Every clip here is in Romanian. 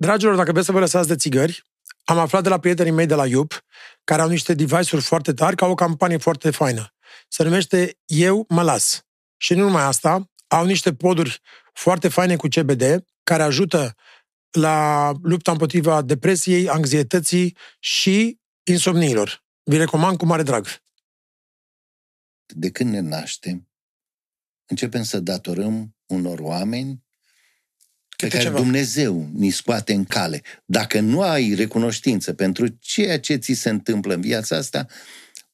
Dragilor, dacă vreți să vă lăsați de țigări, am aflat de la prietenii mei de la IUP, care au niște device-uri foarte tari, ca o campanie foarte faină. Se numește Eu mă las. Și nu numai asta, au niște poduri foarte faine cu CBD, care ajută la lupta împotriva depresiei, anxietății și insomniilor. Vi recomand cu mare drag. De când ne naștem, începem să datorăm unor oameni pe care ceva. Dumnezeu ni scoate în cale. Dacă nu ai recunoștință pentru ceea ce ți se întâmplă în viața asta,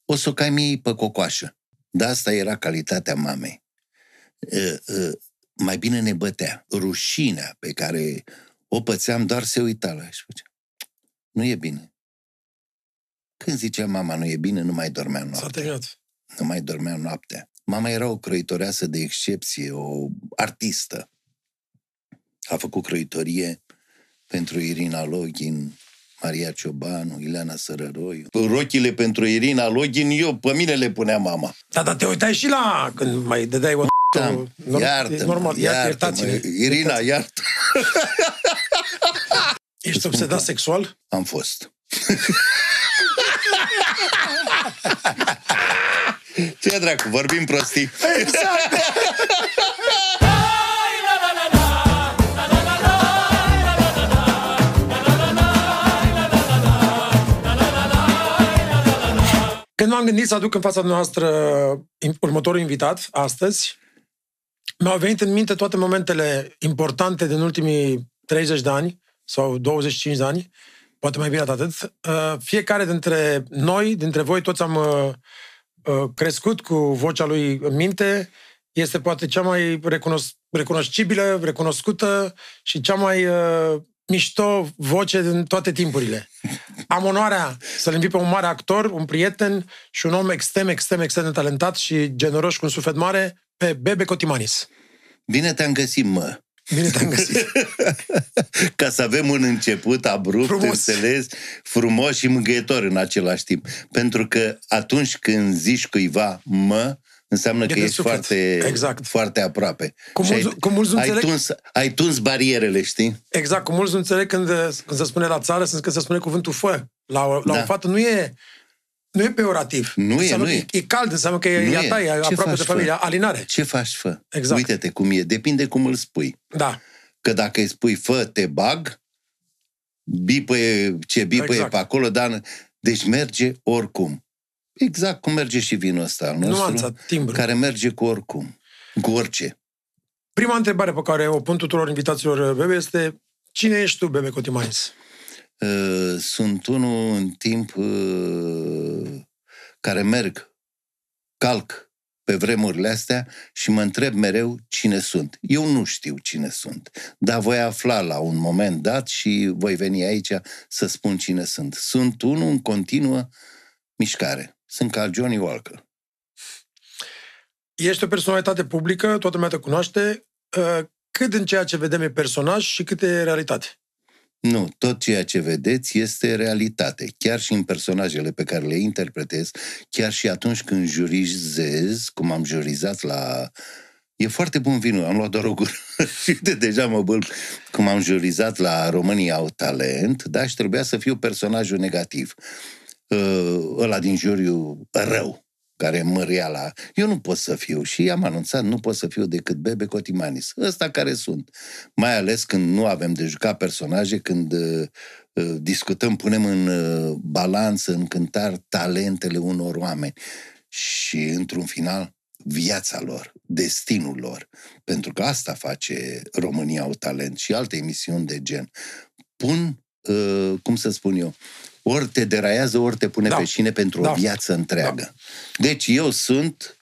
o să o cai mie pe cocoașă. Dar asta era calitatea mamei. Mai bine ne bătea. Rușinea pe care o pățeam, doar se uita la și făcea. Nu e bine. Când zicea mama nu e bine, nu mai dormeam noaptea. Nu mai dormeam noaptea. Mama era o croitoreasă de excepție, o artistă. A făcut croitorie pentru Irina Login, Maria Ciobanu, Ileana Sărăroiu. Rochile pentru Irina Login, eu, pe mine le punea mama. Da, dar te uitai și la când mai dădeai o... Da, iartă normal, iartă, iertați Irina, iartă Ești obsedat sexual? Am fost. Ce dracu, vorbim prostii. Exact. Când m-am gândit să aduc în fața noastră următorul invitat, astăzi, mi-au venit în minte toate momentele importante din ultimii 30 de ani sau 25 de ani, poate mai bine atât. Uh, fiecare dintre noi, dintre voi, toți am uh, uh, crescut cu vocea lui în minte, este poate cea mai recunos- recunoscibilă, recunoscută și cea mai mișto voce din toate timpurile. Am onoarea să-l invit pe un mare actor, un prieten și un om extrem, extrem, extrem de talentat și generos cu un suflet mare, pe Bebe Cotimanis. Bine te-am găsit, mă! Bine te-am găsit! Ca să avem un început abrupt, frumos. înțeles, frumos și mângâietor în același timp. Pentru că atunci când zici cuiva mă, înseamnă că ești foarte, exact. foarte aproape. Cum mulți, ai, cum mulți ai, tuns, ai tuns barierele, știi? Exact, cum mulți nu înțeleg când, când se spune la țară, când se spune cuvântul fă. La, la da. o fată nu e, nu e peorativ. Nu e, nu e. E cald, înseamnă că e a ta, e Ce aproape de familie, fă? alinare. Ce faci, fă? Exact. Uite-te cum e, depinde cum îl spui. Da. Că dacă îi spui fă, te bag, bipăie ce bipăie exact. pe acolo, dar deci merge oricum. Exact cum merge și vinul ăsta al nostru, Nuanța, timbru. care merge cu oricum, cu orice. Prima întrebare pe care o pun tuturor invitaților Bebe este cine ești tu, Bebe Cotimanis? Uh, sunt unul în timp uh, care merg, calc pe vremurile astea și mă întreb mereu cine sunt. Eu nu știu cine sunt, dar voi afla la un moment dat și voi veni aici să spun cine sunt. Sunt unul în continuă mișcare. Sunt ca Johnny Walker. Ești o personalitate publică, toată lumea te cunoaște. Uh, cât în ceea ce vedem e personaj și cât e realitate? Nu, tot ceea ce vedeți este realitate. Chiar și în personajele pe care le interpretez, chiar și atunci când jurizez, cum am jurizat la... E foarte bun vinul, am luat doar o gură și de deja mă băl cum am jurizat la România au talent, dar și trebuia să fiu personajul negativ. Uh, ăla din juriu rău, care mărea la... Eu nu pot să fiu și am anunțat, nu pot să fiu decât Bebe Cotimanis. Ăsta care sunt. Mai ales când nu avem de jucat personaje, când uh, uh, discutăm, punem în uh, balanță, în cântar talentele unor oameni. Și, într-un final, viața lor, destinul lor. Pentru că asta face România au talent și alte emisiuni de gen. Pun, uh, cum să spun eu, ori te deraiază, ori te pune da. pe șine pentru da. o viață întreagă. Da. Deci eu sunt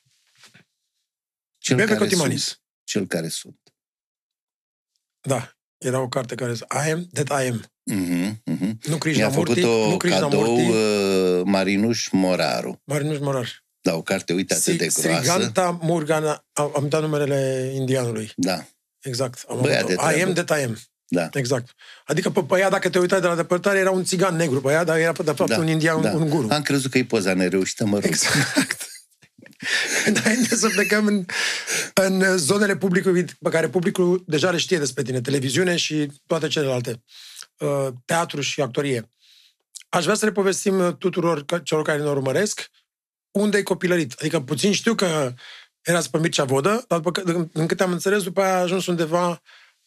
cel Bebe care Cotimanis. sunt. Cel care sunt. Da. Era o carte care zice I am that I am. Uh-huh, uh-huh. Nu Mi-a făcut o nu cadou uh, Marinuș Moraru. Marinuș Morar. Da, o carte, uite, atât de groasă. Sriganta Murgana, am, am dat numele indianului. Da. Exact. Am Băi, I am that I am. Da. Exact. Adică pe, pe ea, dacă te uitai de la depărtare, era un țigan negru pe ea, dar era de fapt da. un indian, da. un guru. Am crezut că e poza nereușită, mă rog. Exact. Înainte să plecăm în, în zonele publicului pe care publicul deja le știe despre tine, televiziune și toate celelalte. uh, teatru și actorie. Aș vrea să le povestim tuturor celor care ne urmăresc unde ai copilărit. Adică puțin știu că erați pe Mircea Vodă, dar după, din câte am înțeles, după aia a ajuns undeva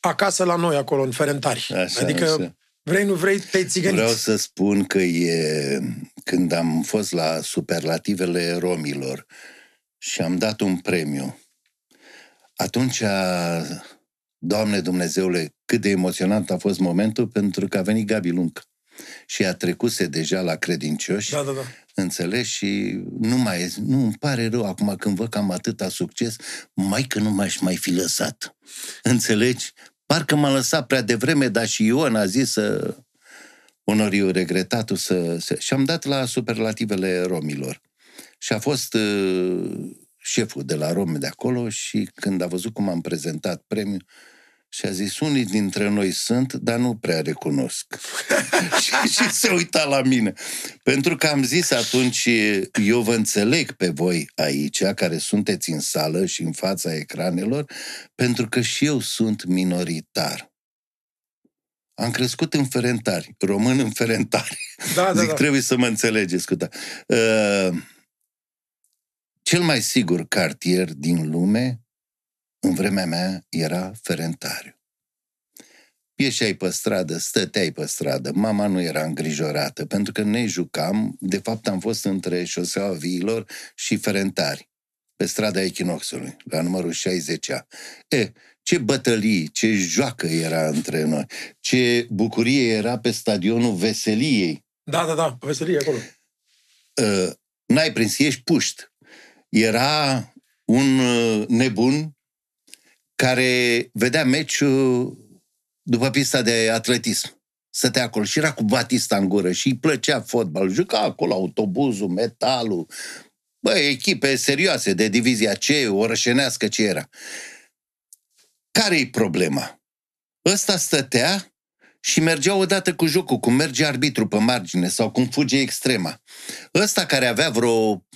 acasă la noi, acolo, în Ferentari. Așa, adică așa. vrei, nu vrei, te-ai țigănit. Vreau să spun că e când am fost la superlativele romilor și am dat un premiu, atunci, Doamne Dumnezeule, cât de emoționant a fost momentul, pentru că a venit Gabi Luncă și a trecuse deja la credincioși. Da, da, da. Înțelegi? Și nu mai nu îmi pare rău acum când văd că am atâta succes, mai că nu m-aș mai fi lăsat. Înțelegi? Parcă m-a lăsat prea devreme, dar și Ion a zis să onoriu regretatul să, să... Și am dat la superlativele romilor. Și a fost uh, șeful de la Rome de acolo și când a văzut cum am prezentat premiul, și a zis, unii dintre noi sunt, dar nu prea recunosc. și, și se uita la mine. Pentru că am zis atunci, eu vă înțeleg pe voi aici, care sunteți în sală și în fața ecranelor, pentru că și eu sunt minoritar. Am crescut în Ferentari, român în Ferentari. Da, da, Zic, da. trebuie să mă înțelegeți. Scuta. Uh, cel mai sigur cartier din lume în vremea mea era Ferentariu. Ieșeai pe stradă, stăteai pe stradă, mama nu era îngrijorată, pentru că ne jucam, de fapt am fost între șoseaua viilor și Ferentari, pe strada Echinoxului, la numărul 60-a. E, ce bătălii, ce joacă era între noi, ce bucurie era pe stadionul Veseliei. Da, da, da, pe Veselie acolo. Uh, n-ai prins, ești puști. Era un uh, nebun care vedea meciul după pista de atletism. Stătea acolo și era cu Batista în gură și îi plăcea fotbal. Juca acolo autobuzul, metalul, bă, echipe serioase de divizia C, orășenească ce era. Care-i problema? Ăsta stătea și mergea odată cu jocul, cum merge arbitru pe margine sau cum fuge extrema. Ăsta care avea vreo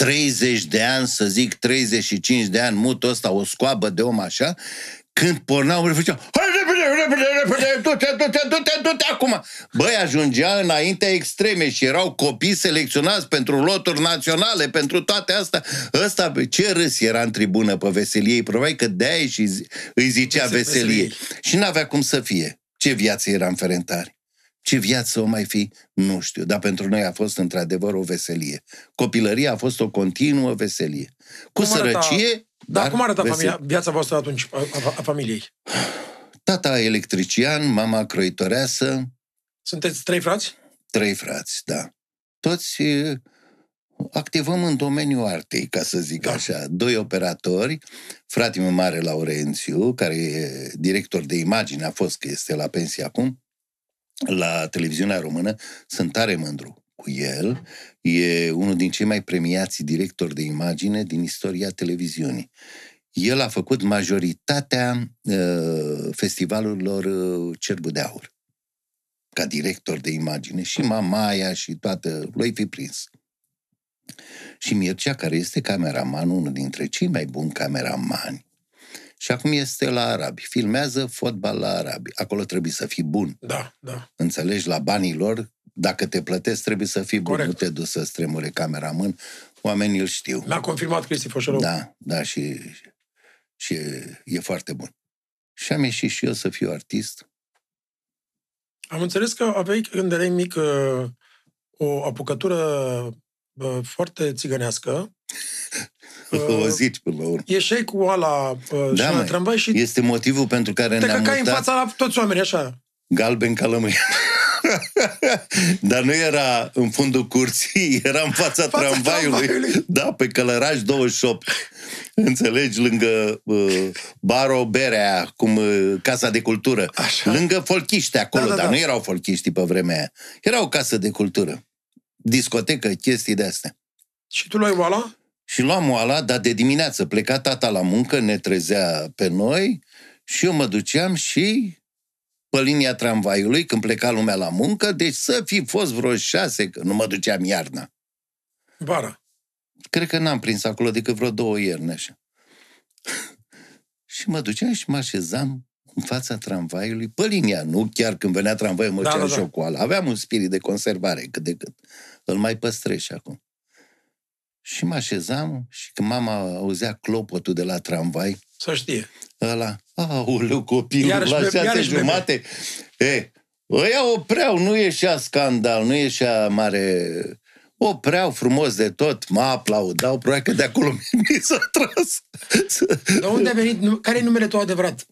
30 de ani, să zic 35 de ani, mutul ăsta, o scoabă de om așa, când porneau, îl făceau, hai repede, repede, repede, du-te, du-te, du-te, du-te acum. Băi, ajungea înaintea extreme și erau copii selecționați pentru loturi naționale, pentru toate astea. Ăsta, ce râs era în tribună pe veseliei, probabil că de-aia și îi zicea veselie. Și n-avea cum să fie. Ce viață era în Ferentari. Ce viață o mai fi, nu știu, dar pentru noi a fost într-adevăr o veselie. Copilăria a fost o continuă veselie. Cu cum sărăcie, arăta, dar, dar cum arăta familia, viața voastră atunci, a, a, a familiei? Tata electrician, mama croitoreasă. Sunteți trei frați? Trei frați, da. Toți activăm în domeniul artei, ca să zic da. așa. Doi operatori, fratele meu mare Laurențiu, care e director de imagine, a fost că este la pensie acum, la televiziunea română, sunt tare mândru cu el. E unul din cei mai premiați directori de imagine din istoria televiziunii. El a făcut majoritatea uh, festivalurilor uh, Cerbul de Aur ca director de imagine și Mamaia și toată, lui fi prins. Și Mircea, care este cameraman, unul dintre cei mai buni cameramani, și acum este la arabi. Filmează fotbal la arabi. Acolo trebuie să fii bun. Da, da. Înțelegi? La banii lor, dacă te plătesc, trebuie să fii Corect. bun. Nu te duci să stremure camera în Oamenii îl știu. Mi-a confirmat Cristi Foșorău. Da, da, și, și e, e foarte bun. Și am ieșit și eu să fiu artist. Am înțeles că aveai, când erai mic, uh, o apucătură uh, foarte țigănească. o zici până la urmă. Ieșeai cu ala uh, da, și la tramvai și... Este motivul pentru care te ne-am mutat... în fața la toți oamenii, așa. Galben ca lămâie. Dar nu era în fundul curții, era în fața, fața tramvaiului. tramvaiului. Da, pe Călăraș 28. Înțelegi, lângă uh, Baro Berea, cum uh, Casa de Cultură. Așa. Lângă folchiște acolo, da, da, dar da. nu erau folchiști pe vremea aia. Era o casă de cultură. Discotecă, chestii de astea. Și tu luai oala? Și luam oala, dar de dimineață pleca tata la muncă, ne trezea pe noi și eu mă duceam și pe linia tramvaiului când pleca lumea la muncă, deci să fi fost vreo șase, că nu mă duceam iarna. Vara. Cred că n-am prins acolo decât vreo două ierne așa. și mă duceam și mă așezam în fața tramvaiului, pe linia, nu chiar când venea tramvaiul mă Da, da, da, da. șocoală. Aveam un spirit de conservare cât de cât. Îl mai păstrez și acum. Și mă așezam și când mama auzea clopotul de la tramvai, Să știe. ăla, aoleu, copilul, Iarăși la bebe- șase iarăși bebe. jumate. E, ăia opreau, nu ieșea scandal, nu ieșea mare... Opreau frumos de tot, mă aplaudau, probabil că de acolo mi s-a tras. De unde a venit? nu- Care e numele tău adevărat?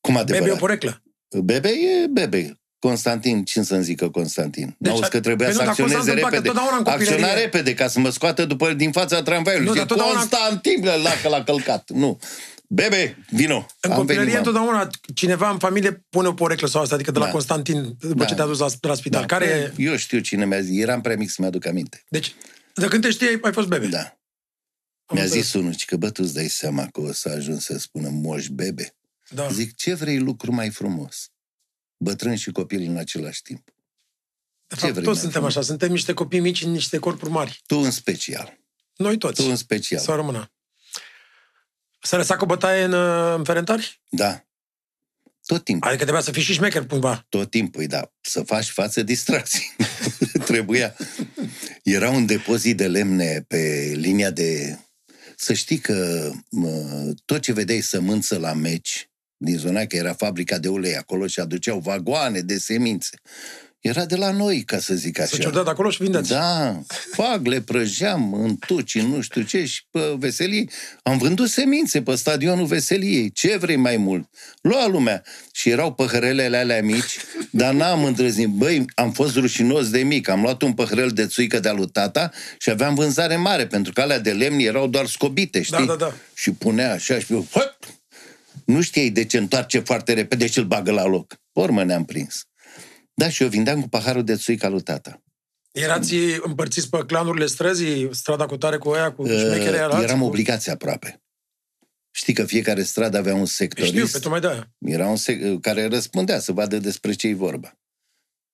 Cum Bebe adevărat? o poreclă. Bebe e bebe. Constantin, ce să-mi zică Constantin? Deci, Deci, N-auzi că trebuia păi să nu, dar cum s-a acționeze întâmplat? Că repede. totdeauna în copilărie- Acționa repede ca să mă scoată după, din fața tramvaiului. Nu, Nu, dar totdeauna- Constantin, la că l-a călcat. Nu. Bebe, vino. În Am copilărie, venit, mamă. întotdeauna cineva în familie pune o poreclă sau asta, adică de la Da. Constantin, după Da. ce te-a dus la, la spital. Da, Care e... Eu știu cine mi-a zis. Eram prea mic să mi-aduc aminte. Deci, de când te știi, ai fost bebe. Da. Am Mi-a înțeles. zis unul, că bă, tu îți dai seama că o să ajung să spună moș bebe. Da. Zic, ce vrei lucru mai frumos? Bătrân și copil în același timp. De ce fapt, vrei, toți mai suntem așa, suntem niște copii mici în niște corpuri mari. Tu în special. Noi toți. Tu în special. Să rămână. Să lăsa cu bătaie în, uh, în Ferentari? Da. Tot timpul. Adică trebuia să fii și șmecher cumva. Tot timpul, da. Să faci față distracții. Trebuia. Era un depozit de lemne pe linia de... Să știi că mă, tot ce vedeai sămânță la meci, din zona că era fabrica de ulei acolo și aduceau vagoane de semințe. Era de la noi, ca să zic Să așa. ciudat acolo și vindeți. Da, fac, le prăjeam în tuci, în nu știu ce, și pe veselii. Am vândut semințe pe stadionul veseliei. Ce vrei mai mult? Lua lumea. Și erau păhărelele alea mici, dar n-am îndrăznit. Băi, am fost rușinos de mic. Am luat un păhărel de țuică de-a lui tata și aveam vânzare mare, pentru că alea de lemn erau doar scobite, știi? da, da. Și punea așa și eu, hăt! Nu știai de ce întoarce foarte repede și îl bagă la loc. Urmă ne-am prins. Da, și eu vindeam cu paharul de țuică al lui tata. Erați împărțiți pe clanurile străzii, strada cu tare cu aia, cu șmecherii Uh, alții? eram cu... obligați aproape. Știi că fiecare stradă avea un Știu, sectorist pe tocmai de-aia. era un sec- care răspundea să vadă despre ce-i vorba.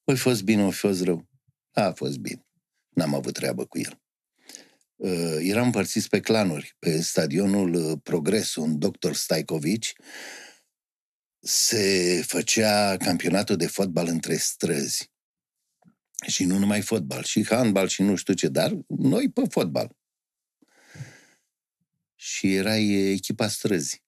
Păi fost bine, a fost rău. A fost bine. N-am avut treabă cu el. Uh, eram împărțiți pe clanuri. Pe stadionul uh, Progresul, un doctor Stajkovici, se făcea campionatul de fotbal între străzi. Și nu numai fotbal, și handbal și nu știu ce, dar noi pe fotbal. Și erai echipa străzi.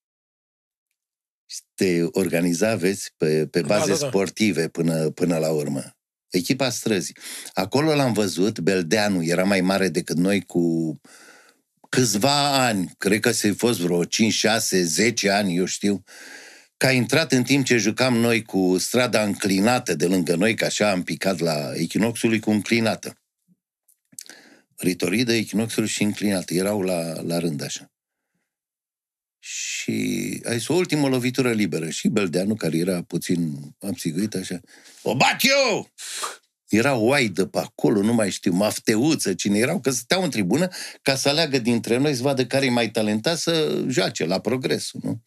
Și te organiza, vezi, pe, pe Da, baze da, da. sportive până, până la urmă. Echipa străzi. Acolo l-am văzut, Beldeanu era mai mare decât noi cu câțiva ani, cred că să-i fost vreo 5, 6, 10 ani, eu știu, că a intrat în timp ce jucam noi cu strada înclinată de lângă noi, că așa am picat la echinoxului cu înclinată. Ritoridă, echinoxul și înclinată. Erau la, la rând așa. Și a zis, o ultimă lovitură liberă. Și Beldeanu, care era puțin absiguit așa, o bat eu! Era oaidă pe acolo, nu mai știu, mafteuță, cine erau, că stăteau în tribună ca să aleagă dintre noi să vadă care e mai talentat să joace la progresul, nu?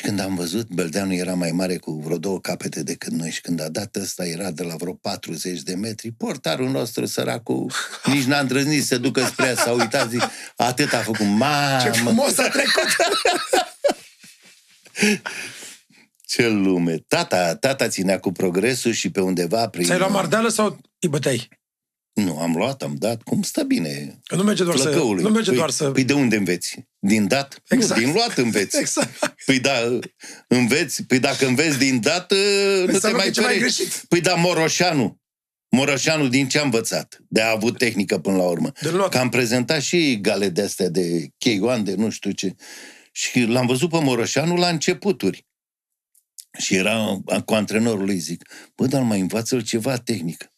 Și când am văzut, Beldeanu era mai mare cu vreo două capete decât noi și când a dat ăsta era de la vreo 40 de metri. Portarul nostru, săracul, nici n-a îndrăznit să se ducă spre ea, s-a uitat, zic, atât a făcut, mamă, Ce frumos a trecut! ce lume. Tata, tata ținea cu progresul și pe undeva prin... Ți-ai luat mardeală sau îi băteai? Nu, am luat, am dat, cum stă bine. Că nu merge doar să... Flăcăului. Nu merge păi, doar să... Păi de unde înveți? Din dat? Exact. Nu, din luat înveți. Exact. Păi da, înveți, păi dacă înveți din dat, nu te Înseamnă că mai ceva e perechi. greșit. Păi da, Moroșanu. Moroșanu din ce a învățat? De a avut tehnică până la urmă. De luat. Că am prezentat și gale de astea de cheioan, de nu știu ce. Și l-am văzut pe Moroșanu la începuturi. Și era cu antrenorul lui, zic, bă, dar mai învață-l ceva tehnică.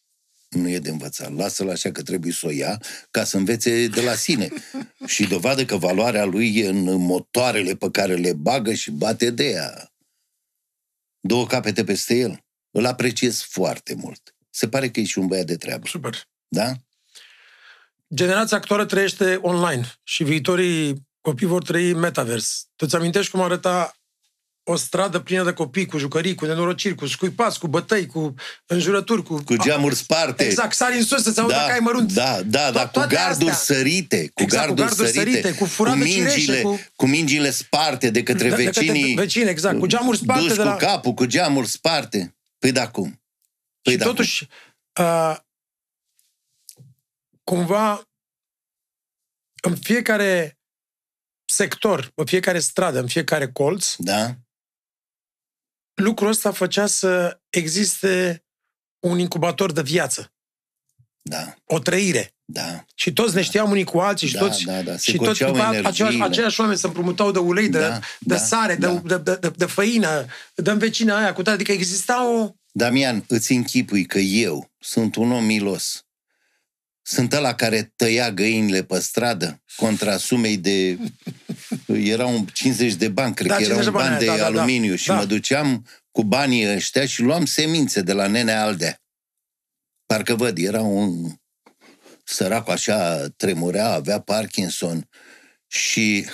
Nu e de învățat. Lasă-l așa că trebuie să o ia ca să învețe de la sine. și dovadă că valoarea lui e în motoarele pe care le bagă și bate de ea. Două capete peste el. Îl apreciez foarte mult. Se pare că e și un băiat de treabă. Super. Da? Generația actuală trăiește online și viitorii copii vor trăi în metavers. Tu ți amintești cum arăta o stradă plină de copii, cu jucării, cu nenorociri, cu scuipați, cu bătăi, cu înjurături, cu... Cu geamuri sparte. Exact, sari în sus să-ți audă da, că ai mărunt. Da, da, da, cu garduri astea. sărite, cu exact, garduri, cu garduri sărite, sărite, cu furată cu mingile, cireșe, cu... cu mingile sparte de către de, vecinii. De către vecini, exact, cu geamuri sparte duși de la... cu capul, cu geamuri sparte. Păi da cum? Păi și da totuși, uh, cumva, în fiecare sector, în fiecare stradă, în fiecare colț, Da? Lucrul ăsta făcea să existe un incubator de viață, Da, o trăire. da. Și toți ne știam unii cu alții și Da, toți... da, da, se și toți coceau după aia energiile. aceiași, aceiași oameni se împrumutau de ulei, de, Da, de da, sare, da. de, de, de, de, făină, de în vecina aia cu tare. Adică exista o... Damian, îți închipui că eu sunt un om milos. Sunt ăla care tăia găinile pe stradă contra sumei de... Erau 50 de bani, cred Da, că erau 50 de un bani, ban de da, da, da. aluminiu și Da. mă duceam cu banii ăștia și luam semințe de la nenea Aldea. Parcă văd, era un sărac așa, tremurea, avea Parkinson și...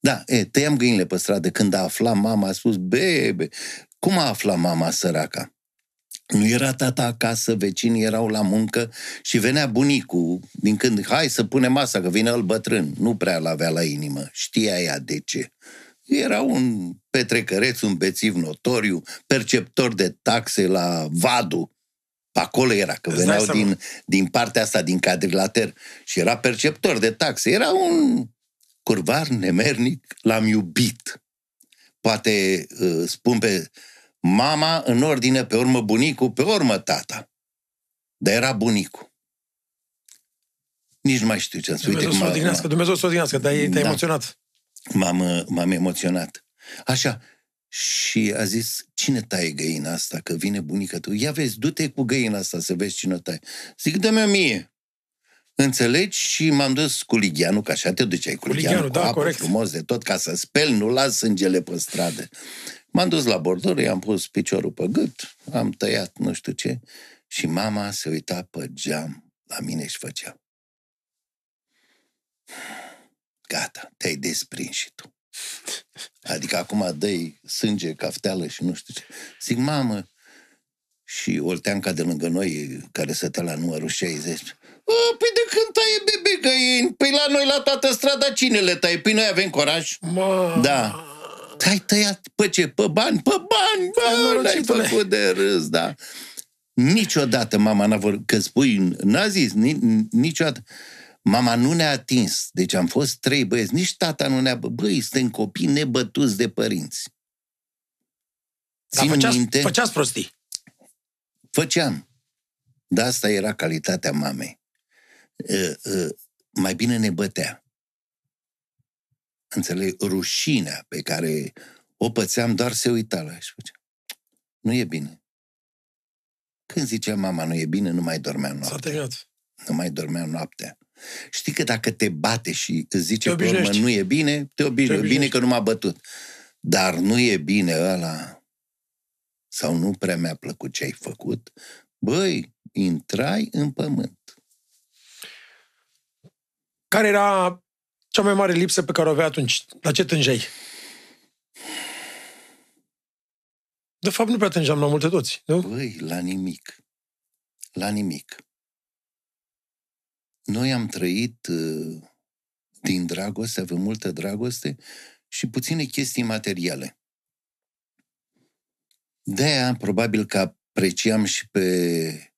Da, e, tăiam găinile pe stradă. Când a aflat mama, a spus, bebe, cum a aflat mama săraca? Nu era tata acasă, vecinii erau la muncă și venea bunicul din când, hai să punem masa, că vine el bătrân. Nu prea l-avea la inimă, știa ea de ce. Era un petrecăreț, un bețiv notoriu, perceptor de taxe la Vadu. Pe acolo era, că Îți dai veneau seama. din, din partea asta, din cadrilater. Și era perceptor de taxe. Era un curvar nemernic, l-am iubit. Poate uh, spun pe mama în ordine, pe urmă bunicul, pe urmă tata. Dar era bunicul. Nici nu mai știu ce am spus. Uite Dumnezeu să cum o a- odihnească, Dumnezeu să o odihnească, dar te-ai Da. emoționat. m-am, m-am emoționat. Așa, și a zis, cine taie găina asta, că vine bunica tu? Ia vezi, du-te cu găina asta să vezi cine o taie. Zic, dă-mi mie. Înțelegi? Și m-am dus cu ligheanul, că așa te duceai cu, Cu ligheanul, ligheanul, cu da, apă corect. frumos de tot, ca să speli, nu las sângele pe stradă. M-am dus la bordură, i-am pus piciorul pe gât, am tăiat nu știu ce și mama se uita pe geam la mine și făcea. Gata, te-ai desprins și tu. Adică acum dai sânge, cafteală și nu știu ce. Zic, mamă, și Olteanca de lângă noi, care stătea la numărul 60, "A, Păi de când taie bebe găini? Păi la noi, la toată strada, cine le taie? Păi noi avem coraj. Mă, Da. Ai tăiat pe ce? Pe bani? Pe bani! Bă, l-ai Nenorocitule. făcut de râs, da. Niciodată mama n-a vorbit, că spui, n-a zis, ni, niciodată. Mama nu ne-a atins. Deci am fost trei băieți. Nici tata nu ne-a... Băi, suntem copii nebătuți de părinți. dar Țin făceați, minte, făceați prostii. făceam. Dar asta era calitatea mamei. Uh, uh, mai bine ne bătea. Înțeleg? Rușinea pe care o pățeam doar se uita la ea și făcea. Nu e bine. Când zicea mama nu e bine, nu mai dormeam S-a noaptea. terminat. Nu mai dormeam noaptea. Știi că dacă te bate și îți zice Te pe urmă obișnuiești. nu e bine, te obișnuiești. Te Bine obișnuiești. că nu m-a bătut. Dar nu e bine ăla sau nu prea mi-a plăcut ce ai făcut, băi, intrai în pământ. Care era cea mai mare lipsă pe care o avea atunci? La ce tângeai? De fapt, nu prea tângeam la multe toți, nu? Băi, la nimic. La nimic. Noi am trăit uh, din dragoste, avem multă dragoste și puține chestii materiale. De-aia, probabil că apreciam și pe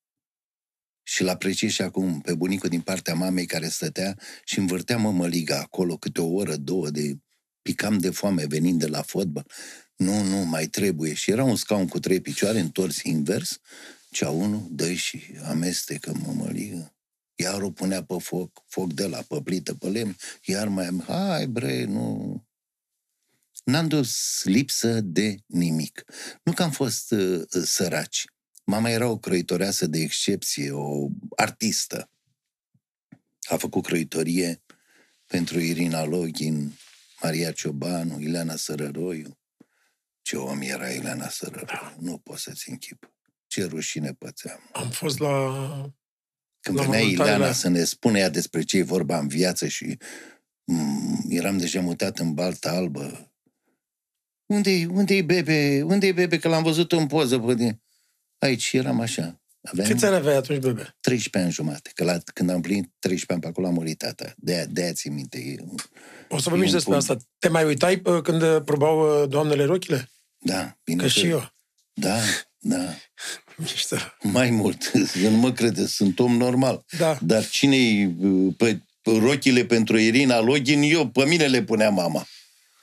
și l apreciez și acum pe bunicul din partea mamei care stătea și învârtea mămăliga acolo câte o oră, două de picam de foame venind de la fotbal. Nu, nu, mai trebuie. Și era un scaun cu trei picioare întors invers, cea unul, dă și amestecă mămăligă. Iar o punea pe foc, foc de la pe plită, pe lemn, iar mai am, hai bre, nu... N-am dus lipsă de nimic. Nu că am fost uh, uh, săraci. Mama era o croitoreasă de excepție, o artistă. A făcut croitorie pentru Irina Login, Maria Ciobanu, Ileana Sărăroiu. Ce om era Ileana Sărăroiu, nu poți să-ți închip. Ce rușine pățeam. Am fost la... Când La venea mormântarea Ileana mea. să ne spune ea despre ce e vorba în viață și mm, eram deja mutat în balta albă, unde-i, unde-i bebe? Unde-i bebe? Că l-am văzut în poză. Pe din... Aici eram așa. Aveam Câți ani aveai atunci, bebe? 13 ani jumate. Că la, când am plinit 13 ani pe acolo a murit tata. De-aia, de-aia țin minte. E, O să vorbim E și un despre punct. asta. Te mai uitai uh, când uh, probau uh, doamnele rochile? da, bine Că și eu. Da, da. Mișto. Mai mult. Eu nu mă crede, sunt om normal. Da. Dar cine pe rochile pentru Irina Login, eu, pe mine le punea mama.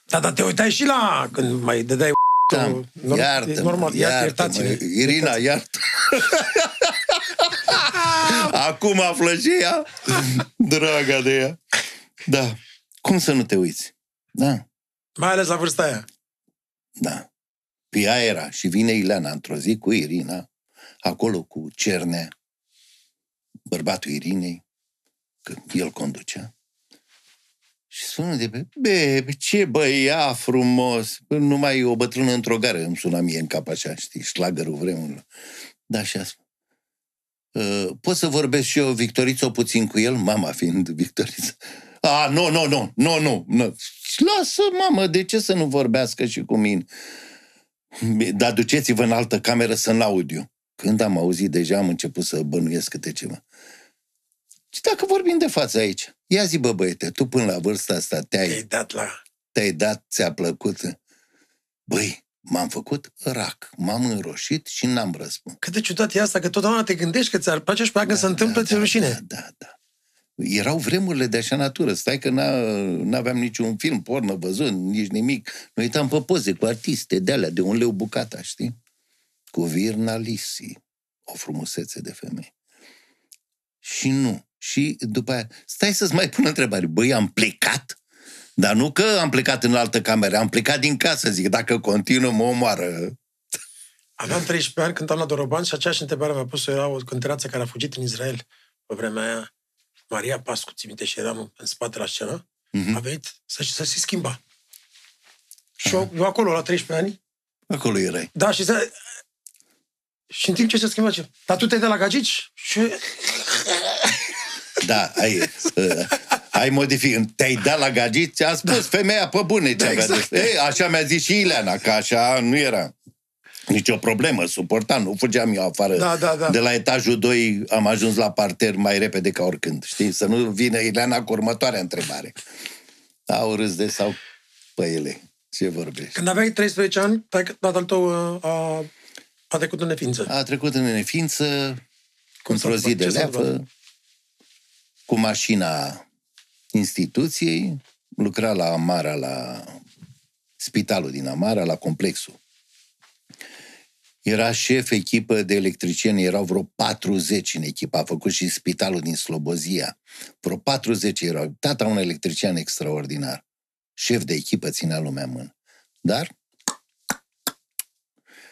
Da, dar te uitai și la când mai dădeai Da, Norm- iartă e normal, iar- iertați-ne. Irina, iartă Acum află și ea. Draga de ea. Da. Cum să nu te uiți? Da, Mai ales la vârsta aia. da. Pe ea era. Și vine Ileana într-o zi cu Irina, acolo cu Cernea, bărbatul Irinei, că el conducea. Și sună de pe, bebe, ce băia frumos. Numai o bătrână într-o gară îmi suna mie în cap așa, știi, șlagărul vremurilor. Da, și asta. Uh, pot să vorbesc și eu, Victoriță, puțin cu el? Mama fiind Victoriță. A, nu, nu, nu, nu, nu, nu. Lasă, mamă, de ce să nu vorbească și cu mine? Dar duceți-vă în altă cameră să n-aud eu. Când am auzit, deja am început să bănuiesc câte ceva. Și dacă vorbim de față aici, ia zi, bă, băiete, tu până la vârsta asta te-ai Te-ai dat la... te-ai dat, ți-a plăcut. Băi, m-am făcut rac, m-am înroșit și n-am răspuns. Cât de ciudat e asta, că totdeauna te gândești că ți-ar place și pe aia când se întâmplă, ți-e da, rușine. Da, da, da. Erau vremurile de așa natură. Stai că n-a, n-aveam niciun film pornă văzut, nici nimic. Noi uitam pe poze cu artiste de alea, de un leu bucata, știi? Cu Virna Lisi. O frumusețe de femeie. Și nu. Și după aia, stai să-ți mai pun întrebare. Băi, am plecat? Dar nu că am plecat în altă cameră, am plecat din casă, zic, dacă continuă, mă omoară. Aveam 13 ani, cântam la Doroban și aceeași întrebare mi-a pus-o, era o cântăreață care a fugit în Israel pe vremea aia, Maria Pascu, ți minte, și eram în spate la scenă, Mhm. a venit să, să se schimba. Și eu, eu acolo, la 13 ani, Acolo erai. da, și se... Și în timp ce se schimba, ce? Dar tu te-ai de la gagici? Și Da, ai, uh, ai modificat. Te-ai dat la gagit, ți-a spus femeia pe bune ce Da, avea exact. de Ei, așa mi-a zis și Ileana, că așa nu era. Nici o problemă, suportam, nu fugeam eu afară. Da, da, da. De la etajul 2 am ajuns la parter mai repede ca oricând, știi? Să nu vină Ileana cu următoarea întrebare. Au râs de sau pe ele. Ce vorbești? când aveai 13 ani, tai- tatăl tău uh, a, a trecut în neființă. A trecut în neființă, Cum într-o s-a zi de întâmplat? Ce s-a leafă, cu mașina instituției, lucra la Amara, la spitalul din Amara, la complexul. Era șef echipă de electricieni, erau vreo 40 în echipă, a făcut și spitalul din Slobozia. Vreo 40 erau. Tata un electrician extraordinar. Șef de echipă ținea lumea în mână. Dar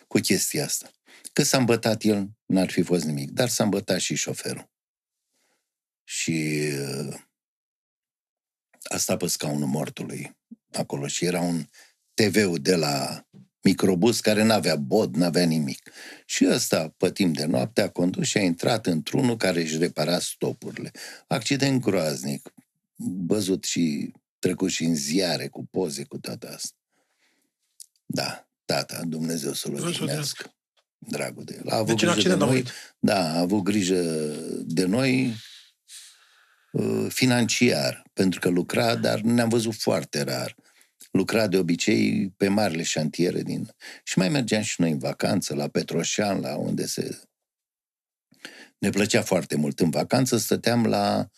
cu chestia asta. Că s-a îmbătat el, n-ar fi fost nimic, dar s-a îmbătat și șoferul. Și uh, a stat pe scaunul mortului acolo și era un TV-ul de la microbus care n-avea bod, n-avea nimic. Și ăsta, pe timp de noapte, a condus și a intrat într-unul care își repara stopurile. Accident groaznic, văzut și trecut și în ziare cu poze cu toată asta. Da, tata, Dumnezeu să-l Dumnezeu să-l odihnească. Dragul de el. A avut Deci în grijă de accident a noi. murit. Da, a avut grijă de noi uh, financiar, pentru că lucra, dar ne-am văzut foarte rar. Lucra de obicei pe marile șantiere din... Și mai mergeam și noi în vacanță, la Petroșan, la unde se... Ne plăcea foarte mult. În vacanță stăteam la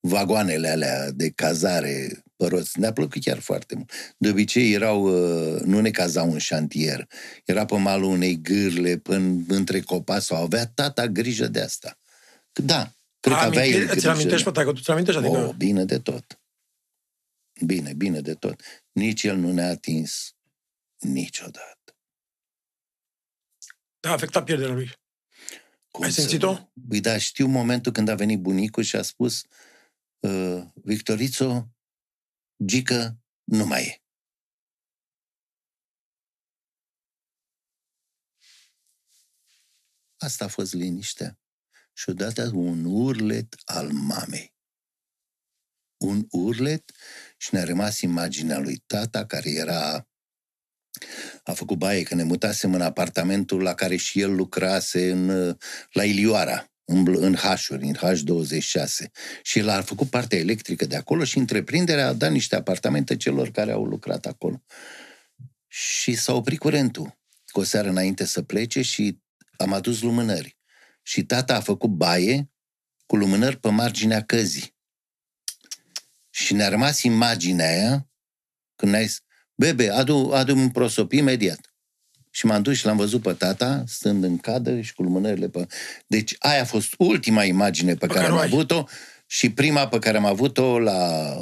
vagoanele alea de cazare pe roți. Ne-a plăcut chiar foarte mult. De obicei erau, uh, nu ne cazau în șantier, era pe malul unei gârle, până între copaci, sau avea tata grijă de asta. Da, cred că avea el Amintiri- grijă. Ți-l amintești pe taică? Tu ți-l amintești? Adică... Oh, bine de tot. Bine, bine de tot. Nici el nu ne-a atins niciodată. Da, a afectat pierderea lui. Cum Ai să simțit-o? nu? Păi da, știu momentul când a venit bunicul și a spus uh, Victorițo, Gică nu mai e. Asta a fost liniștea. Și odată un urlet al mamei. Un urlet și ne-a rămas imaginea lui tata care era A făcut baie, că ne mutasem în apartamentul la care și el lucrase în, la Ilioara, în, bl- în H-uri, în H26. Și el a făcut partea electrică de acolo și întreprinderea a dat niște apartamente celor care au lucrat acolo. Și s-a oprit curentul cu o seară înainte să plece și am adus lumânări. Și tata a făcut baie cu lumânări pe marginea căzii. Și ne-a rămas imaginea aia când ne-a zis, bebe, adu, adu un prosop imediat. Și m-am dus și l-am văzut pe tata, stând în cadă și cu lumânările pe... Deci aia a fost ultima imagine pe, Pe care care am o ai. avut-o și prima pe care am avut-o la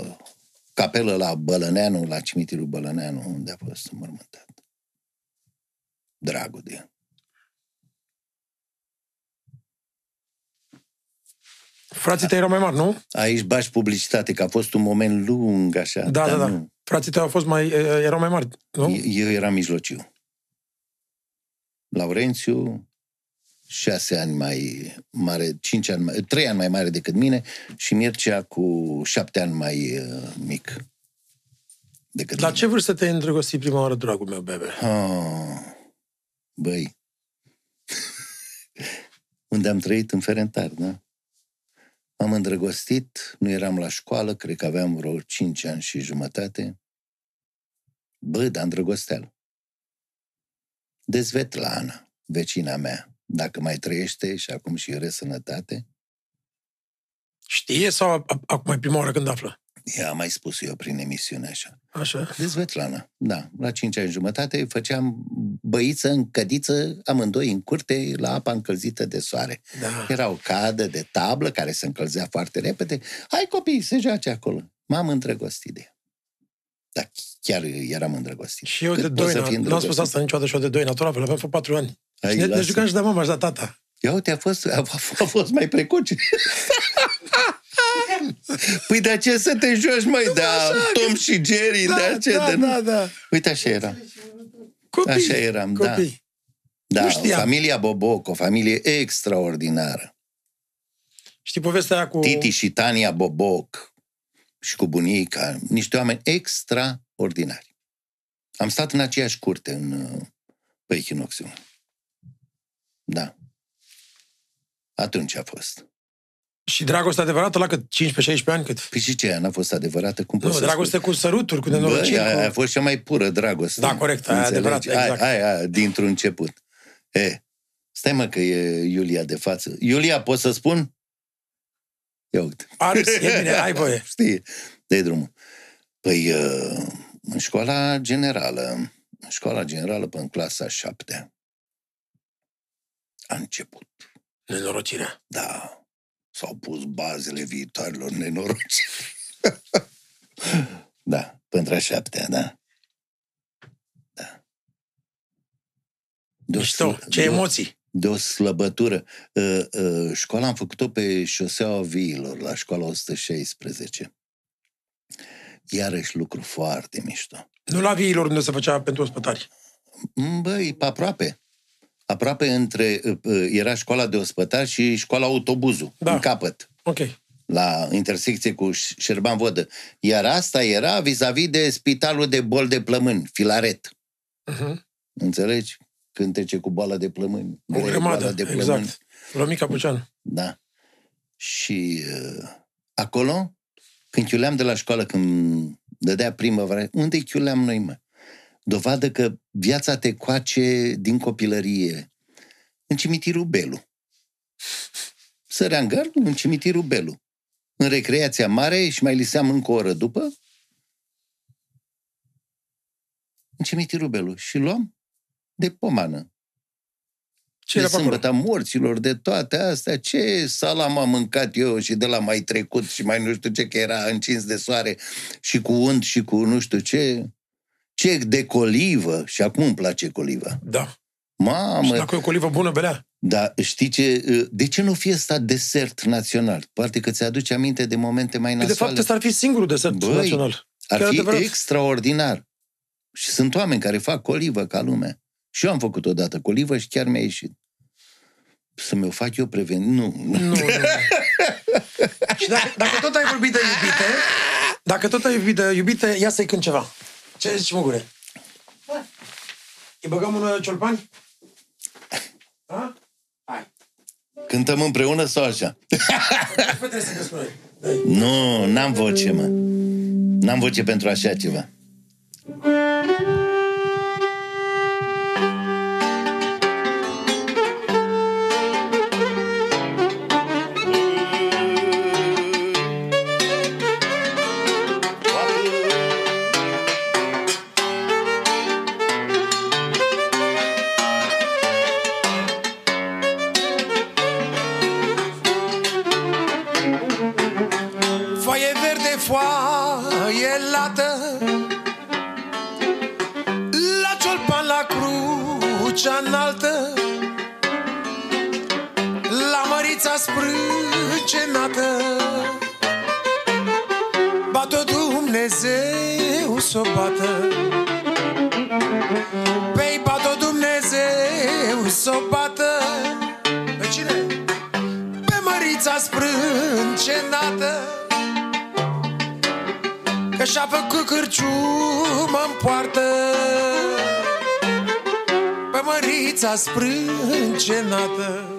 capelă la Bălăneanu, la cimitirul Bălăneanu, unde a fost înmormântat. Dragul de el. Frații tăi erau mai mari, nu? Aici bași publicitate, că a fost un moment lung așa. Da, dar da, da. nu. Frații tăi au fost mai, erau mai mari, nu? Eu eram mijlociu. Laurențiu, șase ani mai mare, cinci ani mai, trei ani mai mare decât mine și Mircea cu șapte ani mai uh, mic decât La mine. ce vârstă te-ai îndrăgostit prima oară, dragul meu, bebe? Ah, băi, unde am trăit în Ferentar, da? M-am îndrăgostit, nu eram la școală, cred că aveam vreo 5 ani și jumătate. Bă, dar îndrăgosteală. De Svetlana, vecina mea, dacă mai trăiește și acum și are sănătate, Știe sau a- a- acum e prima oară când află? Ea a mai spus eu prin emisiune așa. Așa. De Svetlana, da. La 5 ani jumătate făceam băiță în cădiță, amândoi în curte, la apa încălzită de soare. Da. Era o cadă de tablă care se încălzea foarte repede. Hai copii, se joace acolo. M-am îndrăgostit de ea. Dar chiar eram îndrăgostit. Și eu Cât de poți doi, să na- fii n-am spus îndrăgostit? asta niciodată și eu de doi natural, aveam fost patru ani. Hai, și ne, ne lasă. jucam și de mama și de tata. Ia uite, a fost, a, a fost mai precoce. păi de ce să te joci, mai de Tom și Jerry, de ce? da, de... da, da. Uite, așa era. Copii, Așa eram, da. copii. Da, Nu o știam. familia Boboc, o familie extraordinară. Știi povestea aia cu... Titi și Tania Boboc și cu bunica, niște oameni extraordinari. Am stat în aceeași curte în, uh, pe Echinoxiu. Da. Atunci a fost. Și dragoste adevărată la cât? 15-16 ani cât? Păi și ce, aia n-a fost adevărată? Cum Nu, poți să dragoste cu săruturi, cu spui? Bă, nenorociri. aia a Cu... fost cea mai pură dragoste. Da, corect, aia Înțelegi? adevărat, exact. Aia, aia, dintr-un început. E, stai mă că e Iulia de față. Iulia, pot să spun? Ia uite. Are, e bine, ai voie. Știi, dă drumul. Păi, uh, în școala generală, în școala generală până în clasa șaptea, a început, Nenorocirea. da, s-au pus bazele viitoarelor nenoroci. da, pentru a șaptea, da. Da. De o Mișto, slă- ce de o- emoții. de o slăbătură. Uh, uh, școala am făcut-o pe șoseaua viilor, la școala 116. Iarăși lucru foarte mișto. Nu la viilor unde se făcea pentru ospătari. Mm, Băi, pe aproape. Aproape între... uh, uh, Era școala de ospătari și școala autobuzul, Da. în capăt, Ok. la intersecție cu Ș- Șerban Vodă. Iar asta era vis-a-vis de spitalul de bol de plămâni, Filaret. Uh-huh. Înțelegi? Cântece cu boala de plămâni. O Greu, grămadă, boala de plămâni. exact. Romica Buceanu. Da. Și uh, acolo, când chiuleam de la școală, când dădea primăvară, unde chiuleam noi, mă? Dovadă că viața te coace din copilărie. În cimitirul Belu. Săream gardul în cimitirul Belu. În recreația mare și mai liseam încă o oră după. În cimitirul Belu. Și luam de pomană Ce de era pe acolo? sâmbătă morților, de toate astea, ce salam am mâncat eu și de la mai trecut și mai nu știu ce, că era încins de soare și cu unt și cu nu știu ce, ce de colivă, și acum îmi place coliva. Da. Și Mamă, dacă e o colivă bună, belea. dar știi ce, de ce nu fie stat desert național? Poate că ți-aduce aminte de momente mai Păi, de nasoale. fapt, ăsta ar fi singurul desert Băi, național. Ar chiar fi adevărat. extraordinar. Și sunt oameni care fac colivă ca lumea. Și eu am făcut odată colivă și chiar mi-a ieșit. Să mi-o fac eu prevenit? Nu, nu. Nu, nu. și dacă, dacă tot ai vorbit de iubite, dacă tot ai vorbit de iubite, ia să-i cânt ceva. Ce zici, Mugure? Îi băgăm un ciolpan? Ha? Hai. Cântăm împreună sau așa? Păi trebuie să crezi cu noi. Dai. Nu, n-am voce, mă. N-am voce pentru așa ceva. Sprâncenată Bat-o Dumnezeu s-o bată. Pei bat-o Dumnezeu s-o bată. Pe cine? Pe mărița sprâncenată. Că și-a făcut cârciumă în poartă. Pe mărița sprâncenată. Of!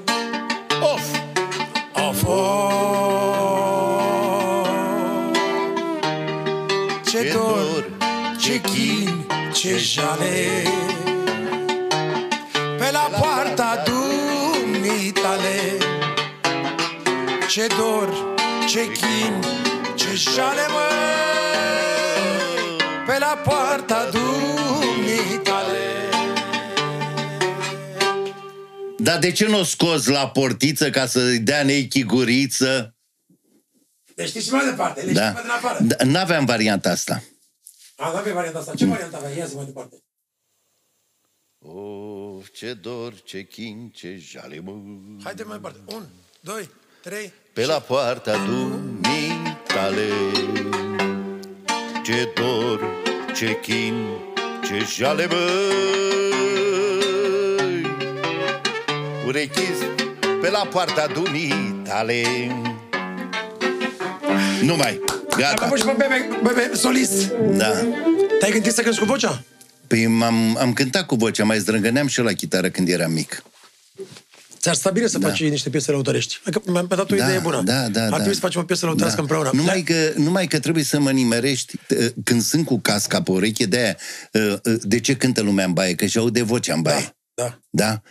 Of, of Ce Ce dor, dor, ce chin, ce jale. Pe la poarta dumitale Ce dor, ce chin, ce jale, mă. Pe la poarta dumitale Dar de ce nu o scoți la portiță ca să-i dea neichiguriță? Deci știți și mai departe, le Da. știți pe din afară Da, N-aveam varianta asta. A, n-avei varianta asta, ce variantă aveai? Ia zi mai departe Of, ce dor, ce chin, ce jale, mă. Haide mai departe, un, doi, trei Pe la poarta dumitale Ce dor, ce chin, ce jale, băi Urechiz pe la poarta dumitale Nu mai, Am gata făcut și pe bebe, bebe solist Da Te-ai gândit să crezi cu vocea? Păi m-am, am cântat cu vocea, mai zdrângăneam și eu la chitară când eram mic Ți-ar sta bine să Da. faci niște piese lăutărești. Adică mi-am dat o Da, idee bună. da, da, Ar da. trebui să facem o piesă lăutărească împreună. Numai că, numai că trebuie să mă nimerești uh, când sunt cu casca pe ureche, de-aia, uh, uh, de ce cântă lumea în baie? Că și aude vocea în baie. Da, da. Da?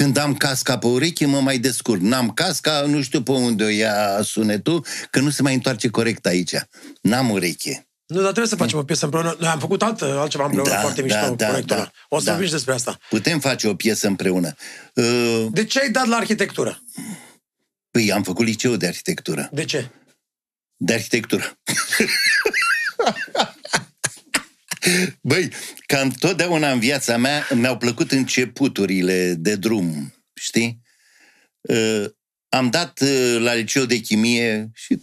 Când am casca pe ureche, mă mai descurc. N-am casca, nu știu pe unde o ia sunetul, că nu se mai întoarce corect aici. N-am ureche. Nu, dar trebuie să facem o piesă împreună. Noi am făcut alt, altceva împreună Da, foarte da, mișto, da, proiectul da, ăla. O să da. vorbim și despre asta. Putem face o piesă împreună. Uh, De ce ai dat la arhitectură? Păi, am făcut liceu de arhitectură. De ce? De arhitectură. Băi, cam totdeauna în viața mea mi-au plăcut începuturile de drum, știi? Uh, am dat uh, la liceu de chimie și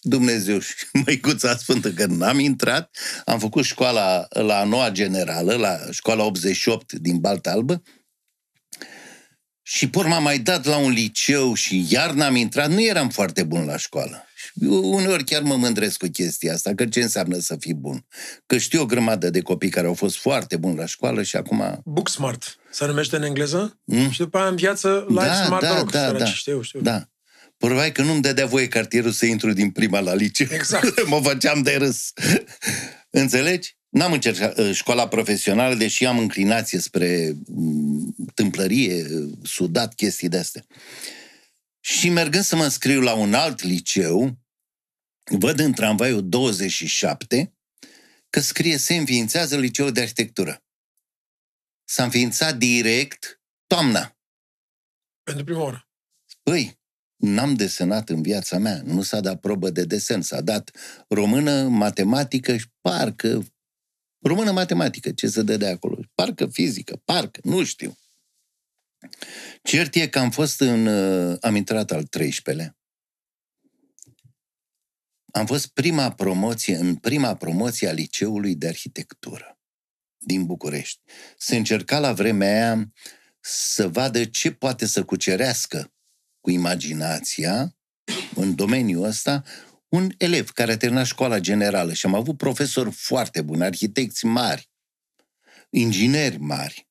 Dumnezeu și Măicuța Sfântă că n-am intrat. Am făcut școala la a noua generală, la școala 88 din Balta Albă. Și pe urmă am mai dat la un liceu și iar n-am intrat. Nu eram foarte bun la școală. Și eu uneori chiar mă mândresc cu chestia asta, că ce înseamnă să fii bun. Că știu o grămadă de copii care au fost foarte buni la școală și acum... Book Smart se numește în engleză. Mm? Și după aia în viață Life Smart Rock. săraci, Știu, știu. Da. Probabil că nu-mi dădea voie cartierul să intru din prima la liceu. Exact. mă făceam de râs. Înțelegi? N-am încercat uh, școala profesională, deși am înclinație spre mm, tâmplărie, uh, sudat, chestii de-astea. Și mergând să mă înscriu la un alt liceu, văd în tramvaiul 27 că scrie se înființează liceul de arhitectură. S-a înființat direct toamna. Pentru prima oară. Păi, n-am desenat în viața mea, nu s-a dat probă de desen, s-a dat română, matematică și parcă... Română, matematică, ce se dă de acolo? Parcă fizică, parcă, nu știu. Cert e că am fost în... uh, am intrat al 13-lea. Am fost prima promoție, în prima promoție a Liceului de Arhitectură din București. Se încerca la vremea aia să vadă ce poate să cucerească cu imaginația în domeniul ăsta un elev care a terminat școala generală și am avut profesori foarte buni, arhitecți mari. ingineri mari.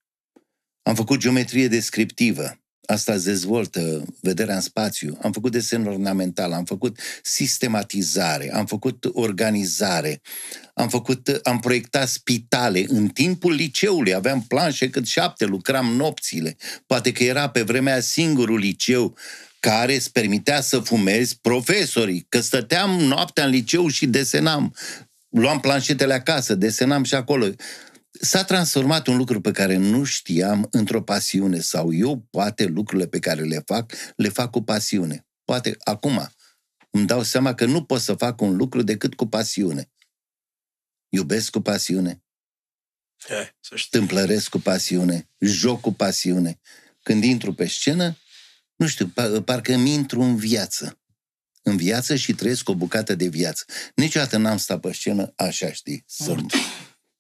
Am făcut geometrie descriptivă. Asta îți dezvoltă vederea în spațiu. Am făcut desen ornamental, am făcut sistematizare, am făcut organizare, am, făcut, am proiectat spitale. În timpul liceului aveam planșe cât șapte, lucram nopțile. Poate că era pe vremea singurul liceu care îți permitea să fumezi profesorii, că stăteam noaptea în liceu și desenam. Luam planșetele acasă, desenam și acolo s-a transformat un lucru pe care nu știam într-o pasiune sau eu poate lucrurile pe care le fac, le fac cu pasiune. Poate acum îmi dau seama că nu pot să fac un lucru decât cu pasiune. Iubesc cu pasiune. E, să Tâmplăresc cu pasiune, joc cu pasiune. Când intru pe scenă, nu știu, parcă îmi intru în viață. În viață și trăiesc o bucată de viață. Niciodată n-am stat pe scenă așa, știi, să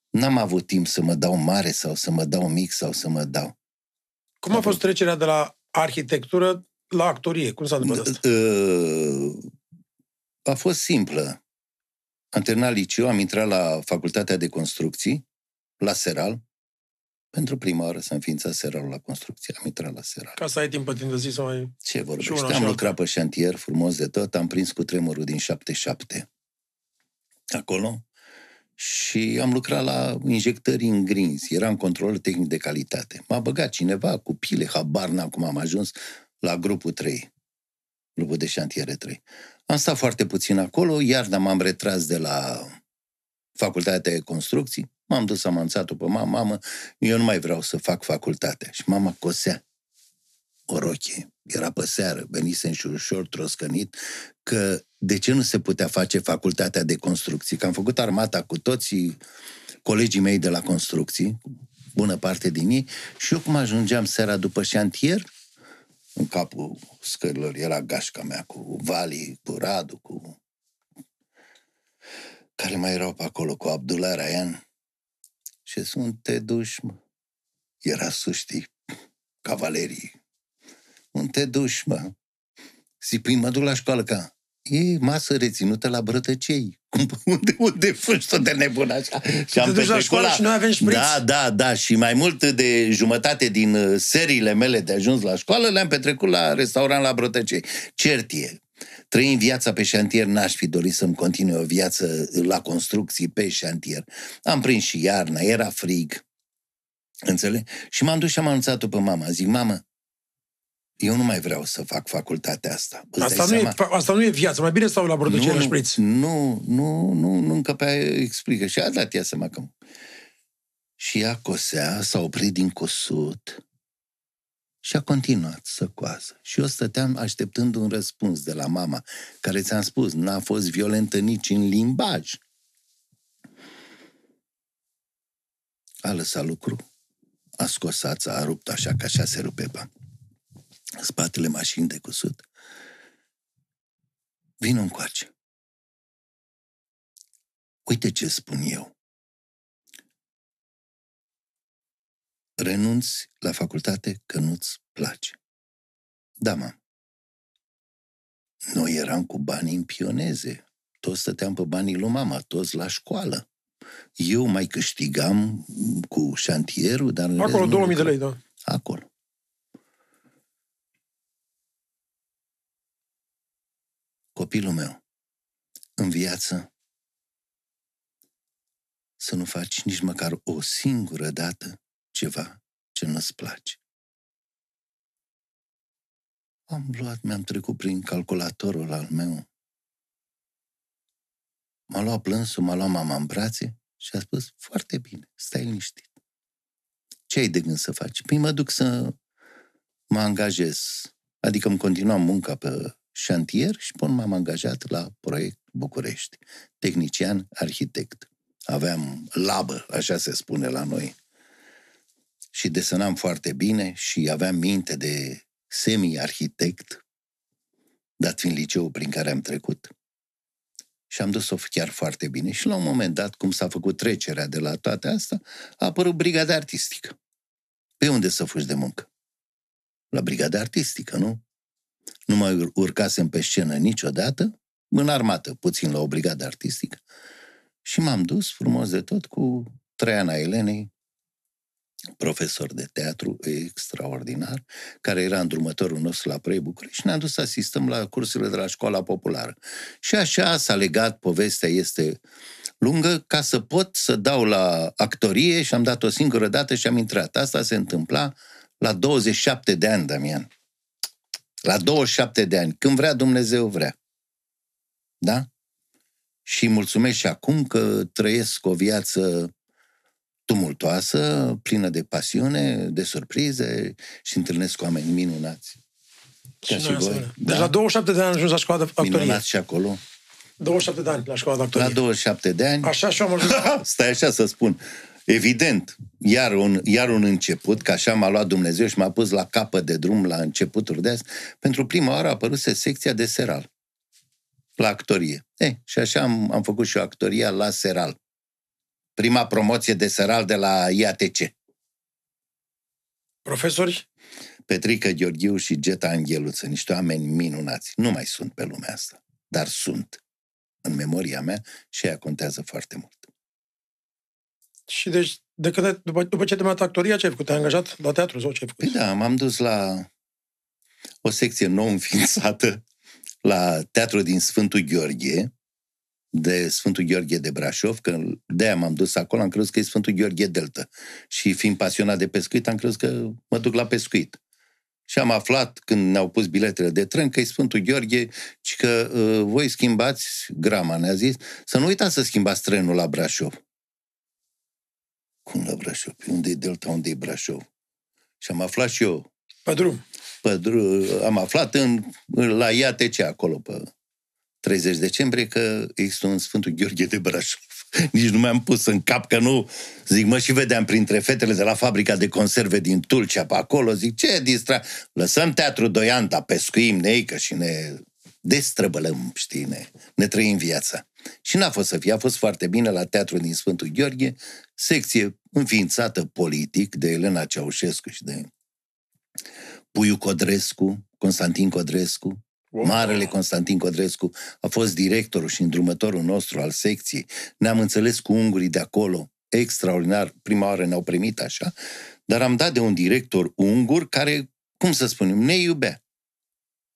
N-am avut timp să mă dau mare sau să mă dau mic sau să mă dau. Cum a fost trecerea de la arhitectură la actorie? Cum s-a întâmplat asta? Uh, a fost simplă. Am terminat liceu, am intrat la facultatea de construcții, la Seral. Pentru prima oară să înființa Seralul la construcție. Am intrat la Seral. Ca să ai timp timp de zi să mai... Ce vorbești? Am lucrat pe șantier frumos de tot, am prins cu tremurul din 77. Acolo și am lucrat la injectări în grinzi. Eram controlor tehnic de calitate. M-a băgat cineva cu pile, habar n cum am ajuns la grupul 3, grupul de șantiere 3. Am stat foarte puțin acolo, iar m-am retras de la facultatea de construcții, m-am dus, am anunțat-o pe mama, mamă, eu nu mai vreau să fac facultatea. Și mama cosea o rochie. Era pe seară, venisem și ușor troscănit, că de ce nu se putea face facultatea de construcții? Că am făcut armata cu toții colegii mei de la construcții, bună parte din ei, și eu cum ajungeam seara după șantier, în capul scărilor era gașca mea cu Vali, cu Radu, cu... care mai erau pe acolo, cu Abdullah Raian. Și sunt te duși, mă. Era sus, știi, cavalerii. Unde te duci, mă? Zic, păi mă duc la școală, ca e masă reținută la brătăcei. unde, unde fugi tot de nebun așa? Și am la școală la... și noi avem șpriț. Da, da, da. Și mai mult de jumătate din uh, seriile mele de ajuns la școală le-am petrecut la restaurant la brătăcei. Cert e. Trăind viața pe șantier, n-aș fi dorit să-mi continue o viață la construcții pe șantier. Am prins și iarna, era frig. Înțeleg? Și m-am dus și am anunțat-o pe mama. Zic, mamă, eu nu mai vreau să fac facultatea asta. asta nu, e, asta nu e viață. Mai bine stau la producție la șpriț. Nu, nu, nu, nu încăpea, explică. Și a dat ea seama că... Și ea cosea, s-a oprit din cosut și a continuat să coază. Și eu stăteam așteptând un răspuns de la mama, care ți-am spus, n-a fost violentă nici în limbaj. A lăsat lucru, a scos ața, a rupt așa, ca așa se rupe bani spatele mașini de cusut. Vin încoace. Uite ce spun eu. Renunți la facultate că nu-ți place. Da, mam. Noi eram cu banii în pioneze. Toți stăteam pe banii lui mama, toți la școală. Eu mai câștigam cu șantierul, dar... Acolo 2000 de lei, da. Acolo. Copilul meu, în viață, să nu faci nici măcar o singură dată ceva ce nu-ți place. Am luat, mi-am trecut prin calculatorul al meu. M-a luat plânsul, m-a luat mama în brațe și a spus, foarte bine, stai liniștit. Ce ai de gând să faci? Păi mă duc să mă angajez, adică îmi continuam munca pe șantier și până m-am angajat la proiect București, tehnician arhitect. Aveam labă, așa se spune la noi. Și desenam foarte bine și aveam minte de semi-arhitect, dat fiind liceul prin care am trecut. Și am dus-o chiar foarte bine. Și la un moment dat, cum s-a făcut trecerea de la toate astea, a apărut brigada artistică. Pe unde să fugi de muncă? La brigada artistică, nu? Nu mai urcasem pe scenă niciodată, în armată, puțin la o brigadă artistică. Și m-am dus frumos de tot cu Traiana Elenei profesor de teatru extraordinar, care era îndrumătorul nostru la Proiect București și ne-am dus să asistăm la cursurile de la școala populară. Și așa s-a legat, povestea este lungă, ca să pot să dau la actorie și am dat o singură dată și am intrat. Asta se întâmpla la 27 de ani, Damian. La 27 de ani. Când vrea Dumnezeu, vrea. Da? Și mulțumesc și acum că trăiesc o viață tumultoasă, plină de pasiune, de surprize și întâlnesc oameni minunați. Ca și, și voi. Deci la 27 de ani am ajuns la școala de actorie. Minunați și acolo. 27 de ani la școala de actorie. La 27 de ani. Așa și am ajuns. Stai așa să spun. Evident, iar un, iar un început, că așa m-a luat Dumnezeu și m-a pus la capăt de drum la începuturi de azi, pentru prima oară a apărut secția de seral la actorie. E, și așa am, am făcut și o actoria la seral. Prima promoție de seral de la IATC. Profesori? Petrică Gheorghiu și Geta Angheluță, niște oameni minunați. Nu mai sunt pe lumea asta, dar sunt în memoria mea și ea contează foarte mult. Și deci, de când, după, după ce te mai actoria, ce ai făcut? Te-ai angajat la teatru sau ce ai făcut? Păi da, m-am dus la o secție nou înființată la teatru din Sfântul Gheorghe, de Sfântul Gheorghe de Brașov, că de-aia m-am dus acolo, am crezut că e Sfântul Gheorghe Delta. Și fiind pasionat de pescuit, am crezut că mă duc la pescuit. Și am aflat, când ne-au pus biletele de tren, că e Sfântul Gheorghe și că uh, voi schimbați, grama ne-a zis, să nu uitați să schimbați trenul la Brașov. Cum la Brașov? Pe unde e Delta, unde e Brașov? Și am aflat și eu. Pe drum. Pe drum. Am aflat în, la IATC acolo, pe 30 decembrie, că există un Sfântul Gheorghe de Brașov. Nici nu mi-am pus în cap că nu... Zic, mă, și vedeam printre fetele de la fabrica de conserve din Tulcea pe acolo. Zic, ce distra... Lăsăm teatru Doianta, pescuim, neică și ne destrăbălăm, știi, ne, ne trăim viața. Și n-a fost să fie, a fost foarte bine la teatru din Sfântul Gheorghe, secție înființată politic de Elena Ceaușescu și de Puiu Codrescu, Constantin Codrescu, Wow. Marele Constantin Codrescu a fost directorul și îndrumătorul nostru al secției. Ne-am înțeles cu ungurii de acolo, extraordinar, prima oară ne-au primit așa, dar am dat de un director ungur care, cum să spunem, ne iubea.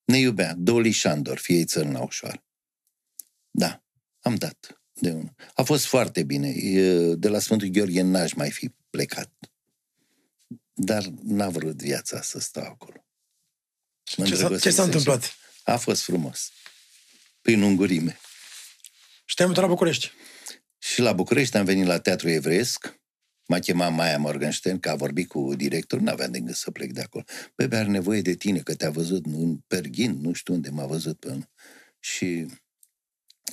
Ne iubea. Doli Șandor, fiei țări ușoară. Da, am dat de unul. A fost foarte bine. De la Sfântul Gheorghe n-aș mai fi plecat. Dar n-a vrut viața să stau acolo. ce s-a, ce s-a întâmplat? A fost frumos. Prin ungurime. Și te-ai mutat la București. Și la București am venit la Teatru Evreiesc. M-a chemat Maia Morgenstern, că a vorbit cu director, n-aveam de gând să plec de acolo. Păi, are nevoie de tine, că te-a văzut în Perghin, nu știu unde m-a văzut până. Și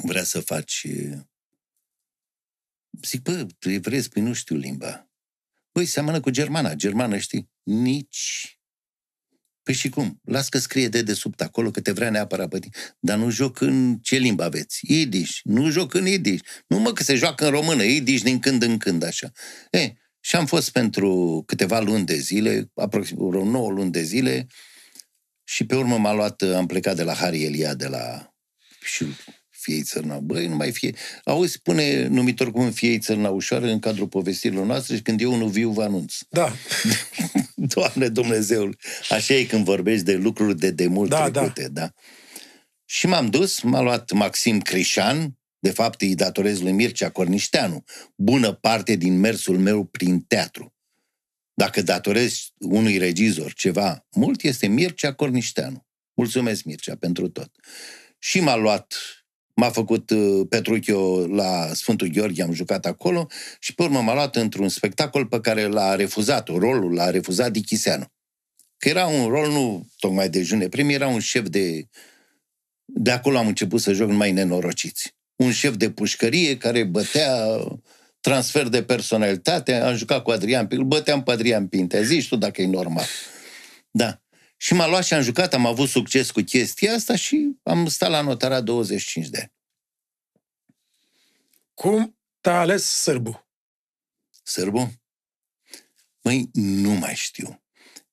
vrea să faci... Zic, bă, evrezi, păi nu știu limba. Băi, seamănă cu germana. Germană, știi? Nici Păi și cum? Las că scrie de desubt acolo că te vrea neapărat pe tine. Dar nu joc în ce limbă aveți? Idiș. Nu joc în idiș. Nu mă că se joacă în română, idiș din când în când așa. E, și am fost pentru câteva luni de zile, aproximativ vreo 9 luni de zile, și pe urmă m-a luat, am plecat de la Harry Elia, de la și fiei țărna. Băi, nu mai fie. Auzi, spune numitor cum fiei țărna ușoară în cadrul povestirilor noastre și când eu nu viu, vă anunț. Da. Doamne Dumnezeul, așa e când vorbești de lucruri de demult da, trecute, da. da. Și m-am dus, m-a luat Maxim Crișan, de fapt îi datorez lui Mircea Cornișteanu, bună parte din mersul meu prin teatru. Dacă datorez unui regizor ceva mult, este Mircea Cornișteanu. Mulțumesc, Mircea, pentru tot. Și m-a luat M-a făcut uh, Petruchio la Sfântul Gheorghe, am jucat acolo și pe urmă m-a luat într-un spectacol pe care l-a refuzat, rolul l-a refuzat Dichiseanu. Că era un rol nu tocmai de june prim, era un șef de... De acolo am început să joc mai nenorociți. Un șef de pușcărie care bătea transfer de personalitate, am jucat cu Adrian Pintea, îl băteam pe Adrian Pintea, zici tu dacă e normal. Da. Și m-a luat și am jucat, am avut succes cu chestia asta și am stat la notara 25 de ani. Cum te-a ales sârbu? Sârbu? Măi, nu mai știu.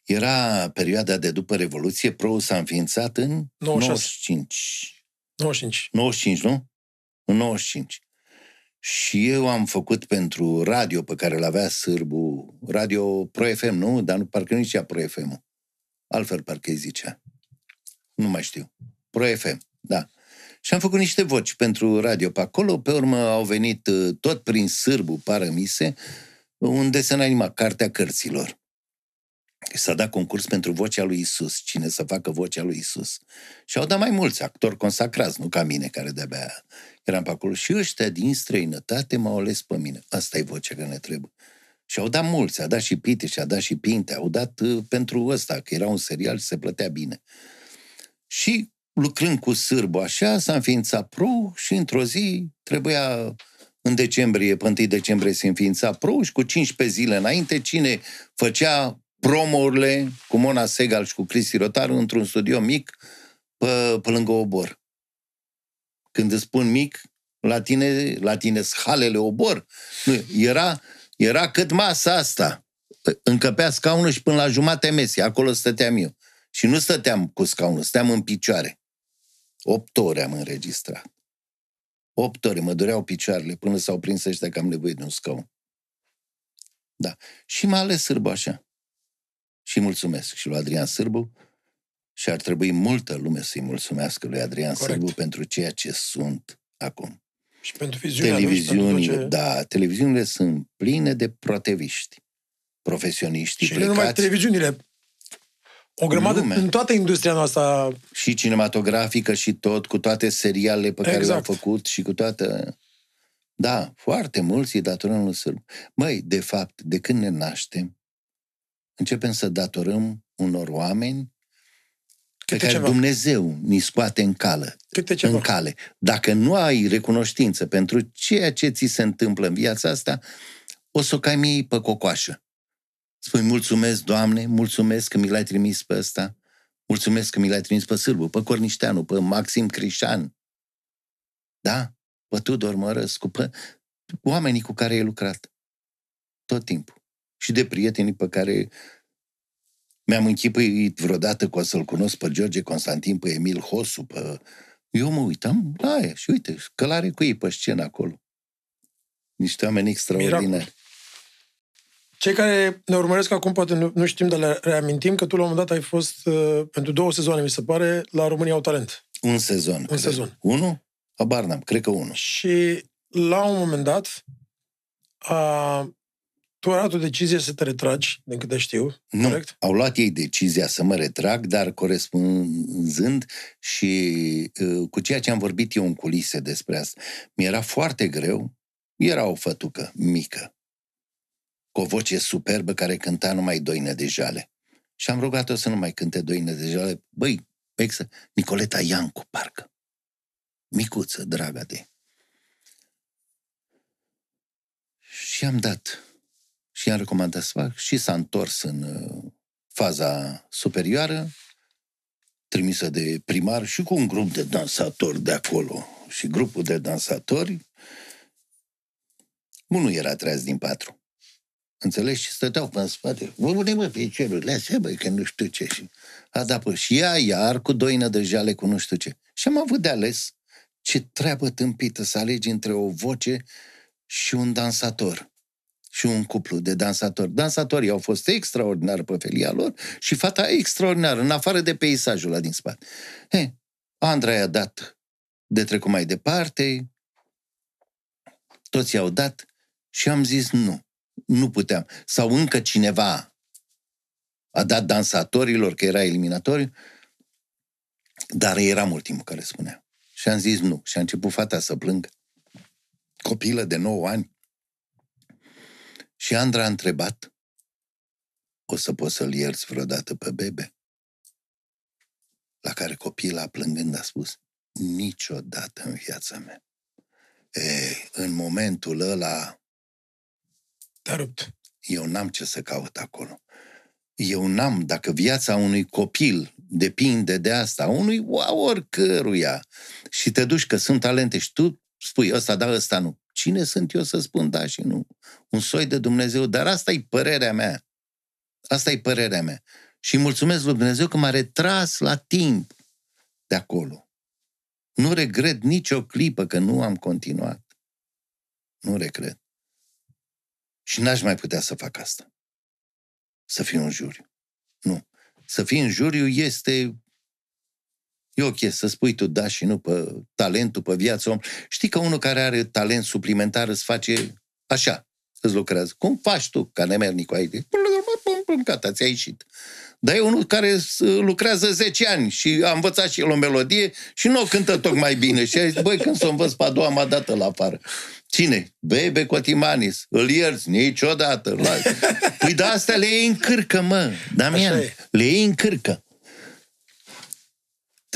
Era perioada de după Revoluție, pro s-a înființat în 96. 95. 95. 95, nu? În 95. Și eu am făcut pentru radio pe care îl avea Sârbu, radio Pro FM, nu? Dar nu, parcă nu zicea Pro FM. Altfel parcă îi zicea. Nu mai știu. Pro FM, da. Și am făcut niște voci pentru radio pe acolo. Pe urmă au venit uh, tot prin Sârbu, Paramise, un desen animat, Cartea Cărților. S-a dat concurs pentru vocea lui Isus, cine să facă vocea lui Isus. Și au dat mai mulți actori consacrați, nu ca mine, care de-abia eram pe acolo. Și ăștia din străinătate m-au ales pe mine. Asta e vocea care ne trebuie. Și au dat mulți, a dat și Pite și a dat și Pinte, au dat uh, pentru ăsta, că era un serial și se plătea bine. Și lucrând cu sârbu așa, s-a înființat pro și într-o zi trebuia în decembrie, pe 1 decembrie se înființa pro și cu 15 zile înainte, cine făcea promourile cu Mona Segal și cu Cristi Rotaru într-un studio mic pe, pe lângă obor. Când îți spun mic, la tine, la tine halele obor. Nu, era, era cât masa asta. Încăpea scaunul și până la jumate mesi, acolo stăteam eu. Și nu stăteam cu scaunul, stăteam în picioare. Opt ore am înregistrat. Opt ore, mă dureau picioarele până s-au prins ăștia că am nevoie de un scaun. Da. Și m-a ales sârbu așa. Și mulțumesc și lui Adrian Sârbu și ar trebui multă lume să-i mulțumească lui Adrian Corect. Sârbu pentru ceea ce sunt acum. Și pentru viziunea Televiziunile, ce... da, televiziunile sunt pline de proteviști, profesioniști Și plecați. nu numai televiziunile, o grămadă lume. în toată industria noastră. Și cinematografică și tot, cu toate serialele pe care exact. le-am făcut și cu toate... Da, foarte mulți îi datorăm lui Sârbu. Măi, de fapt, de când ne naștem, începem să datorăm unor oameni Câte pe care ceva. Dumnezeu ni scoate în cală. Câte ceva. În cale. Dacă nu ai recunoștință pentru ceea ce ți se întâmplă în viața asta, o să o cai mie pe cocoașă. Spui, mulțumesc, Doamne, mulțumesc că mi l-ai trimis pe ăsta, mulțumesc că mi l-ai trimis pe Sârbu, pe Cornișteanu, pe Maxim Crișan, da? Pe Tudor Mărăscu, pe oamenii cu care ai lucrat. Tot timpul. Și de prietenii pe care mi-am închipuit vreodată că o să-l cunosc pe George Constantin, pe Emil Hosu, pe... Eu mă uitam la aia și uite, călare cu ei pe scenă acolo. Niște oameni extraordinari. Miracol. Cei care ne urmăresc acum poate nu, nu știm, dar le reamintim că tu la un moment dat ai fost uh, pentru două sezoane, mi se pare, la România au talent. Un sezon. Un cred. sezon. Unu? Habar n-am, cred că unul. Și la un moment dat a, tu ai luat o decizie să te retragi, din câte știu, Nu, corect? au luat ei decizia să mă retrag, dar corespunzând și uh, cu ceea ce am vorbit eu în culise despre asta. Mi-era foarte greu, era o fătucă mică, cu o voce superbă care cânta numai doină de jale. Și am rugat-o să nu mai cânte doină de jale. Băi, exă, Nicoleta Iancu, parcă. Micuță, draga de. Și am dat. Și am recomandat să fac. Și s-a întors în uh, faza superioară, trimisă de primar și cu un grup de dansatori de acolo. Și grupul de dansatori, unul era treaz din patru. Înțelegi? Și stăteau pe în spate. Vă bune, mă, piciorurile astea, băi, că nu știu ce. Și a dat pe și ea, iar, cu doină de jale, cu nu știu ce. Și am avut de ales ce treabă tâmpită să alegi între o voce și un dansator. Și un cuplu de dansatori. Dansatorii au fost extraordinari pe felia lor și fata extraordinară, în afară de peisajul ăla din spate. He, Andrei a dat de trecut mai departe, toți i-au dat și am zis nu nu puteam. Sau încă cineva a dat dansatorilor că era eliminatoriu, dar eram ultimul care spunea. Și am zis nu. Și a început fata să plângă. Copilă de 9 ani. Și Andra a întrebat, o să poți să-l ierți vreodată pe bebe? La care copila, plângând, a spus, niciodată în viața mea. E, în momentul ăla te-a rupt. Eu n-am ce să caut acolo. Eu n-am, dacă viața unui copil depinde de asta, unui oricăruia, și te duci că sunt talente și tu spui ăsta da, ăsta nu. Cine sunt eu să spun da și nu? Un soi de Dumnezeu, dar asta e părerea mea. Asta e părerea mea. Și mulțumesc lui Dumnezeu că m-a retras la timp de acolo. Nu regret nicio clipă că nu am continuat. Nu regret. Și n-aș mai putea să fac asta. Să fiu în juriu. Nu. Să fii în juriu este... E ok să spui tu da și nu pe talentul, pe viața om. Știi că unul care are talent suplimentar îți face așa, îți lucrează. Cum faci tu, ca nemernicu aici? Gata, ți-a ieșit. Dar e unul care lucrează 10 ani și a învățat și el o melodie și nu o cântă tocmai bine. Și a zis, băi, când să o învăț pe a doua, m-a dat la afară. Cine? Bebe Cotimanis. Îl ierți? Niciodată. La... Păi de astea le iei în cârcă, mă, Damian. Le iei în cârcă.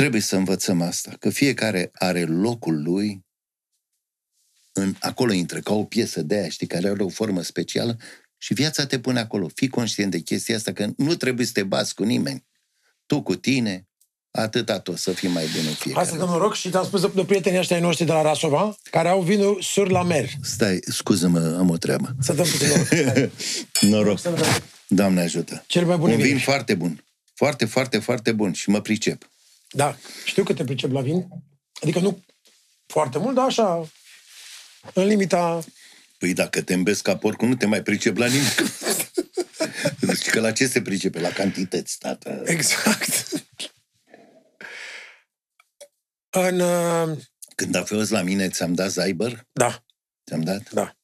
Trebuie să învățăm asta, că fiecare are locul lui în, acolo intră ca o piesă de aia, știi, care are o formă specială și viața te pune acolo. Fii conștient de chestia asta, că nu trebuie să te bați cu nimeni. Tu cu tine, atâta tot, să fii mai bun în fiecare. Asta dăm noroc și te-am spus de prietenii ăștia ai noștri de la Rasova, care au vinul sur la mer. Stai, scuză-mă, am o treabă. Să dăm puțin noroc. noroc. Doamne ajută. Cel mai bun Un vin vin. foarte bun. Foarte, foarte, foarte bun și mă pricep. Da, știu că te pricep la vin. Adică nu foarte mult, dar așa, în limita... Păi dacă te îmbesc ca porcul, nu te mai pricep la nimic. Deci că la ce se pricepe? La cantități, tată. Exact. În... uh, Când a fost la mine, ți-am dat Zyber? Da, Ți-am dat? da.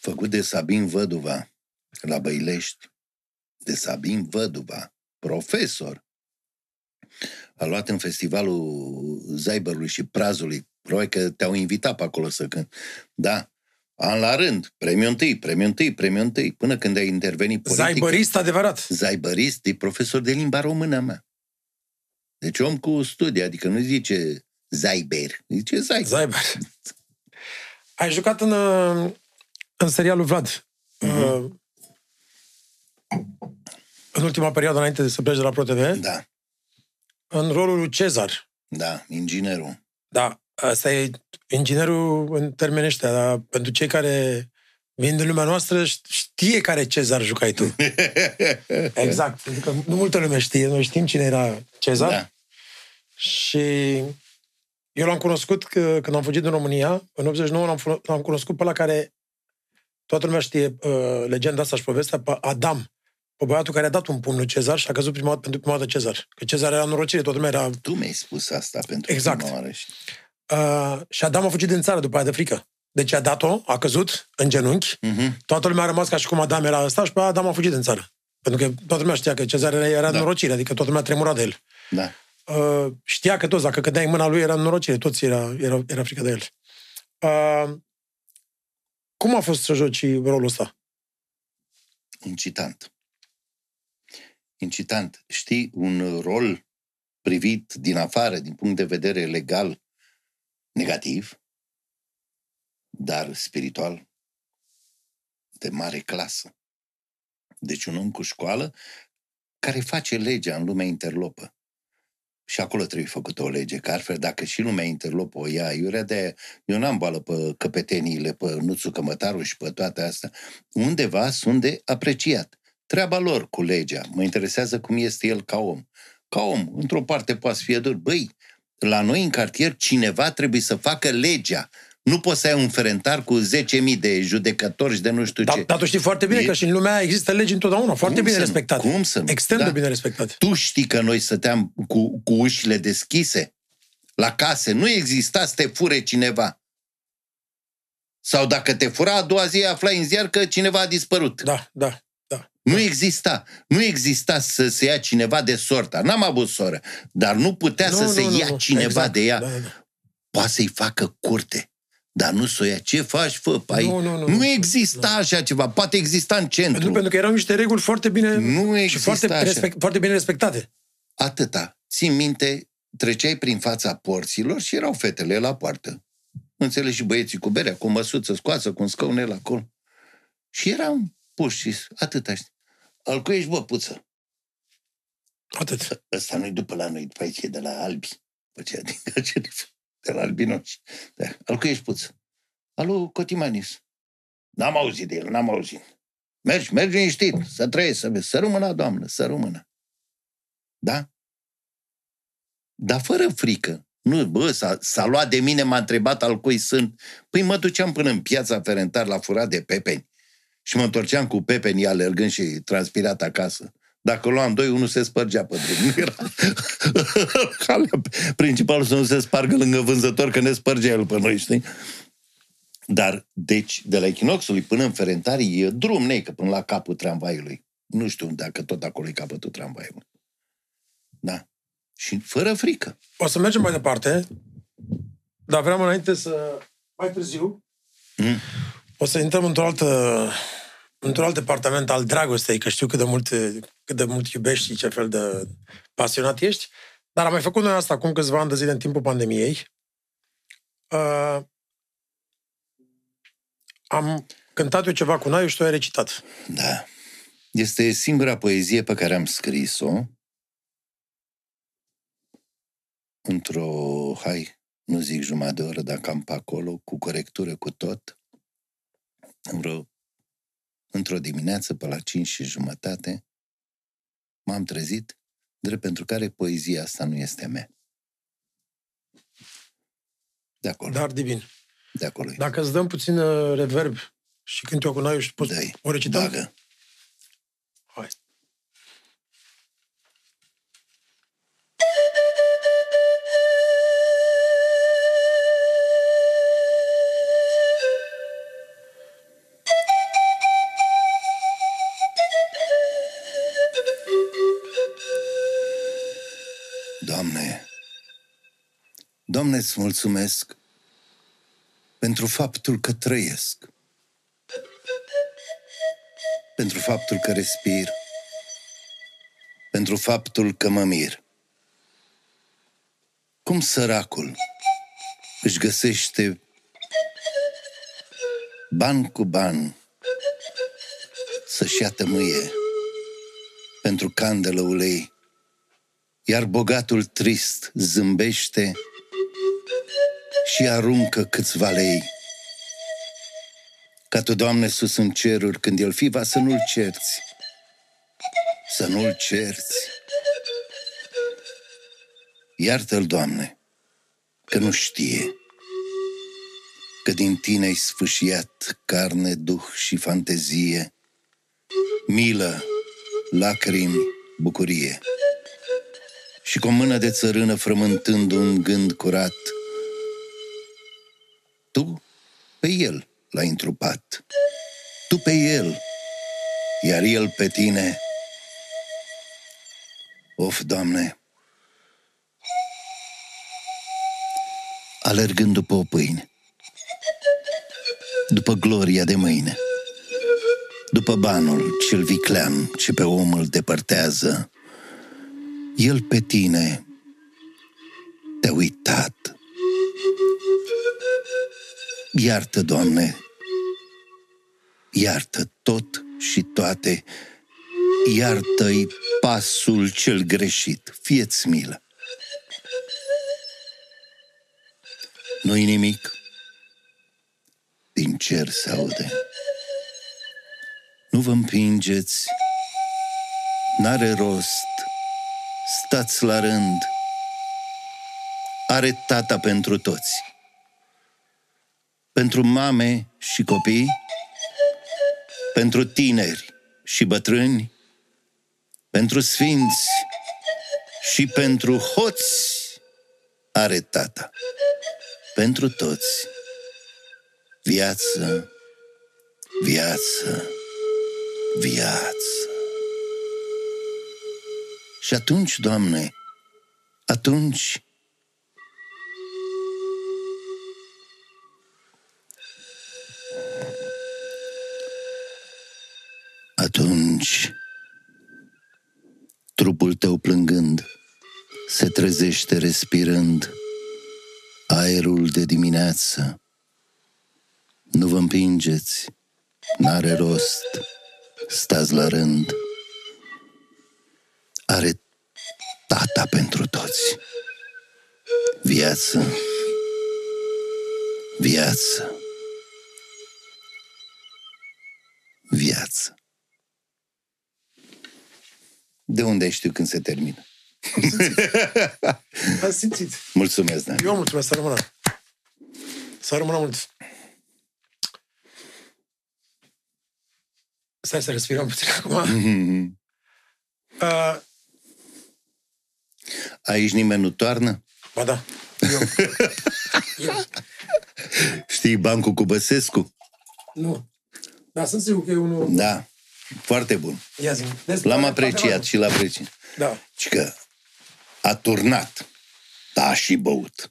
Făcut de Sabin Văduva, la Băilești. De Sabin Văduva, profesor. A luat în festivalul Zyberului și Prazului. Probabil că te-au invitat pe acolo să cânt. Da. An la rând, premiu întâi, premiu întâi, premiu întâi, până când ai intervenit politic. Zaibărist adevărat. Zaibărist e profesor de limba română, mea. Deci om cu studii, adică nu zice Zaiber, zice Zaiber. Zaiber. Ai jucat în, uh, în serialul Vlad. Uh, în ultima perioadă, înainte de să pleci de la ProTV, Da, în rolul lui Cezar. da, inginerul. Da, asta e inginerul în termeni ăștia, dar pentru cei care vin din lumea noastră, știe care Cezar jucai tu. exact, pentru că nu multă lume știe, noi știm cine era Cezar. Da. Și eu l-am cunoscut că, când am fugit din România, în 89 l-am, fu- l-am cunoscut pe la care toată lumea știe uh, legenda asta și povestea, pe Adam, pe băiatul care a dat un pumn lui Cezar și a căzut prima dată, pentru prima dată Cezar. Că Cezar era norocire, toată lumea era... Tu mi-ai spus asta pentru Exact. prima oară. și- Uh, și Adam a fugit din țară după aia de frică. Deci a dat-o, a căzut în genunchi, Mhm. toată lumea a rămas ca și cum Adam era ăsta și pe aia Adam a fugit din țară. Pentru că toată lumea știa că Cezar era, era Da. da. norocire, adică toată lumea tremura de el. Da. uh, știa că toți, dacă cădeai în mâna lui, era în norocire, toți era, era, era frică de el. Uh, cum a fost să joci rolul ăsta? Incitant. Incitant. Știi, un rol privit din afară, din punct de vedere legal, negativ, dar spiritual, de mare clasă. Deci un om cu școală care face legea în lumea interlopă. Și acolo trebuie făcută o lege, că altfel dacă și lumea interlopă o ia, iurea de eu n-am boală pe căpeteniile, pe Nuțu Cămătaru și pe toate astea. Undeva sunt de apreciat. Treaba lor cu legea. Mă interesează cum este el ca om. Ca om, într-o parte poate să fie dur. Băi, la noi în cartier cineva trebuie să facă legea. Nu poți să ai un ferentar cu 10.000 de judecători și de nu știu Dar, ce. dar tu știi foarte bine E- că și în lumea aia există legi întotdeauna, foarte Cum bine să nu? respectate. Cum să nu? Extrem Da. de bine respectate. Tu știi că noi stăteam cu, cu ușile deschise la case. Nu exista să te fure cineva. Sau dacă te fura, a doua zi aflai în ziar că cineva a dispărut. Da, da, da. Nu exista. Nu exista să se ia cineva de sorta. N-am avut soră. Dar nu putea Nu, să nu, se nu, ia nu. cineva Exact. de ea. Da, da, da. Poate să-i facă curte. Dar nu să o ia. Ce faci, fă? Pai? Nu, nu, nu, nu nu. exista așa ceva. Poate exista în centru. Pentru, pentru că erau niște reguli foarte bine Nu și exista foarte, așa. respect, foarte bine respectate. Atâta. Țin minte, treceai prin fața porților și erau fetele la poartă. Înțelegi și băieții cu berea, cu măsuță scoasă, cu un scaunel acolo. Și eram puși și atâta. știi. Alcuiești, bă, puță. Atât. Ăsta nu-i după la noi, după aici e de la albi. Făcea din acele, de la albinoși. Da. Alcuiești, puță. Alu, Cotimanis. N-am auzit de el, n-am auzit. Mergi, mergi liniștit, să trăiești, să vezi. Să rămână, doamnă, să rămână. Da? Dar fără frică. Nu, bă, s-a, s-a luat de mine, m-a întrebat al cui sunt. Păi mă duceam până în piața Ferentar la furat de pepeni. Și mă întorceam cu pepeni alergând și transpirat acasă. Dacă luam doi, unul se spărgea pe drum. Nu era principalul să nu se spargă lângă vânzător, că ne spărgea el pe noi, știi? Dar, deci, de la Echinoxului până în Ferentari e drum, neică, până la capul tramvaiului. Nu știu dacă tot acolo e capătul tramvaiului. Da. Și fără frică. O să mergem mai departe, dar vreau înainte să... Mai târziu, mm. O să intrăm într-o altă într-un alt departament al dragostei, că știu cât de mult, cât de mult iubești și ce fel de pasionat ești, dar am mai făcut noi asta acum câțiva ani de zile în timpul pandemiei. Uh, am cântat eu ceva cu Naiu și tu ai recitat. Da. Este singura poezie pe care am scris-o într-o, hai, nu zic jumătate de oră, dar cam pe acolo, cu corectură, cu tot, în vreo, într-o dimineață, pe la cinci și jumătate, m-am trezit, drept pentru care poezia asta nu este mea. De acolo. Dar divin. De acolo. Dacă îți dăm puțin uh, reverb și când eu cu Naiu și poți Dai. o recita? Bagă. Doamne, Doamne, îți mulțumesc pentru faptul că trăiesc, pentru faptul că respir, pentru faptul că mă mir. Cum săracul își găsește ban cu ban să-și ia tămâie pentru candelă ulei, iar bogatul trist zâmbește și aruncă câțiva lei. Ca tu, Doamne, sus în ceruri, când el fi va să nu-l cerți, să nu-l cerți. Iartă-l, Doamne, că nu știe, că din tine ai sfâșiat carne, duh și fantezie, milă, lacrimi, bucurie. Și cu o mână de țărână frământând un gând curat, tu pe el l-ai întrupat. Tu pe el, iar el pe tine. Of, Doamne! Alergând după o pâine, după gloria de mâine, după banul cel viclean ce pe om îl depărtează, el pe tine te-a uitat. Iartă, Doamne, iartă tot și toate, iartă-i pasul cel greșit, fieți milă. Nu-i nimic, din cer se aude. Nu vă împingeți, n-are rost, stați la rând, are tata pentru toți pentru mame și copii, pentru tineri și bătrâni, pentru sfinți și pentru hoți are tata. Pentru toți. Viață, viață, viață. Și atunci, Doamne, atunci Atunci, trupul tău plângând, se trezește respirând aerul de dimineață. Nu vă împingeți, n-are rost, stați la rând. Are tata pentru toți. Viață, viață, viață. De unde știu când se termină? Am simțit. Am simțit. Mulțumesc, Dan. Eu mulțumesc, să rămână. Să rămână mult. Stai să respirăm puțin acum. Mhm. Uh, Aici nimeni nu toarnă? ba da, eu. eu. Știi bancul cu Băsescu? Nu. Dar sunt sigur că e unul... Da. Foarte bun. Ia zi. Despre- L-am apreciat și l-apreciat. Da. Și că a turnat. Da, a și băut.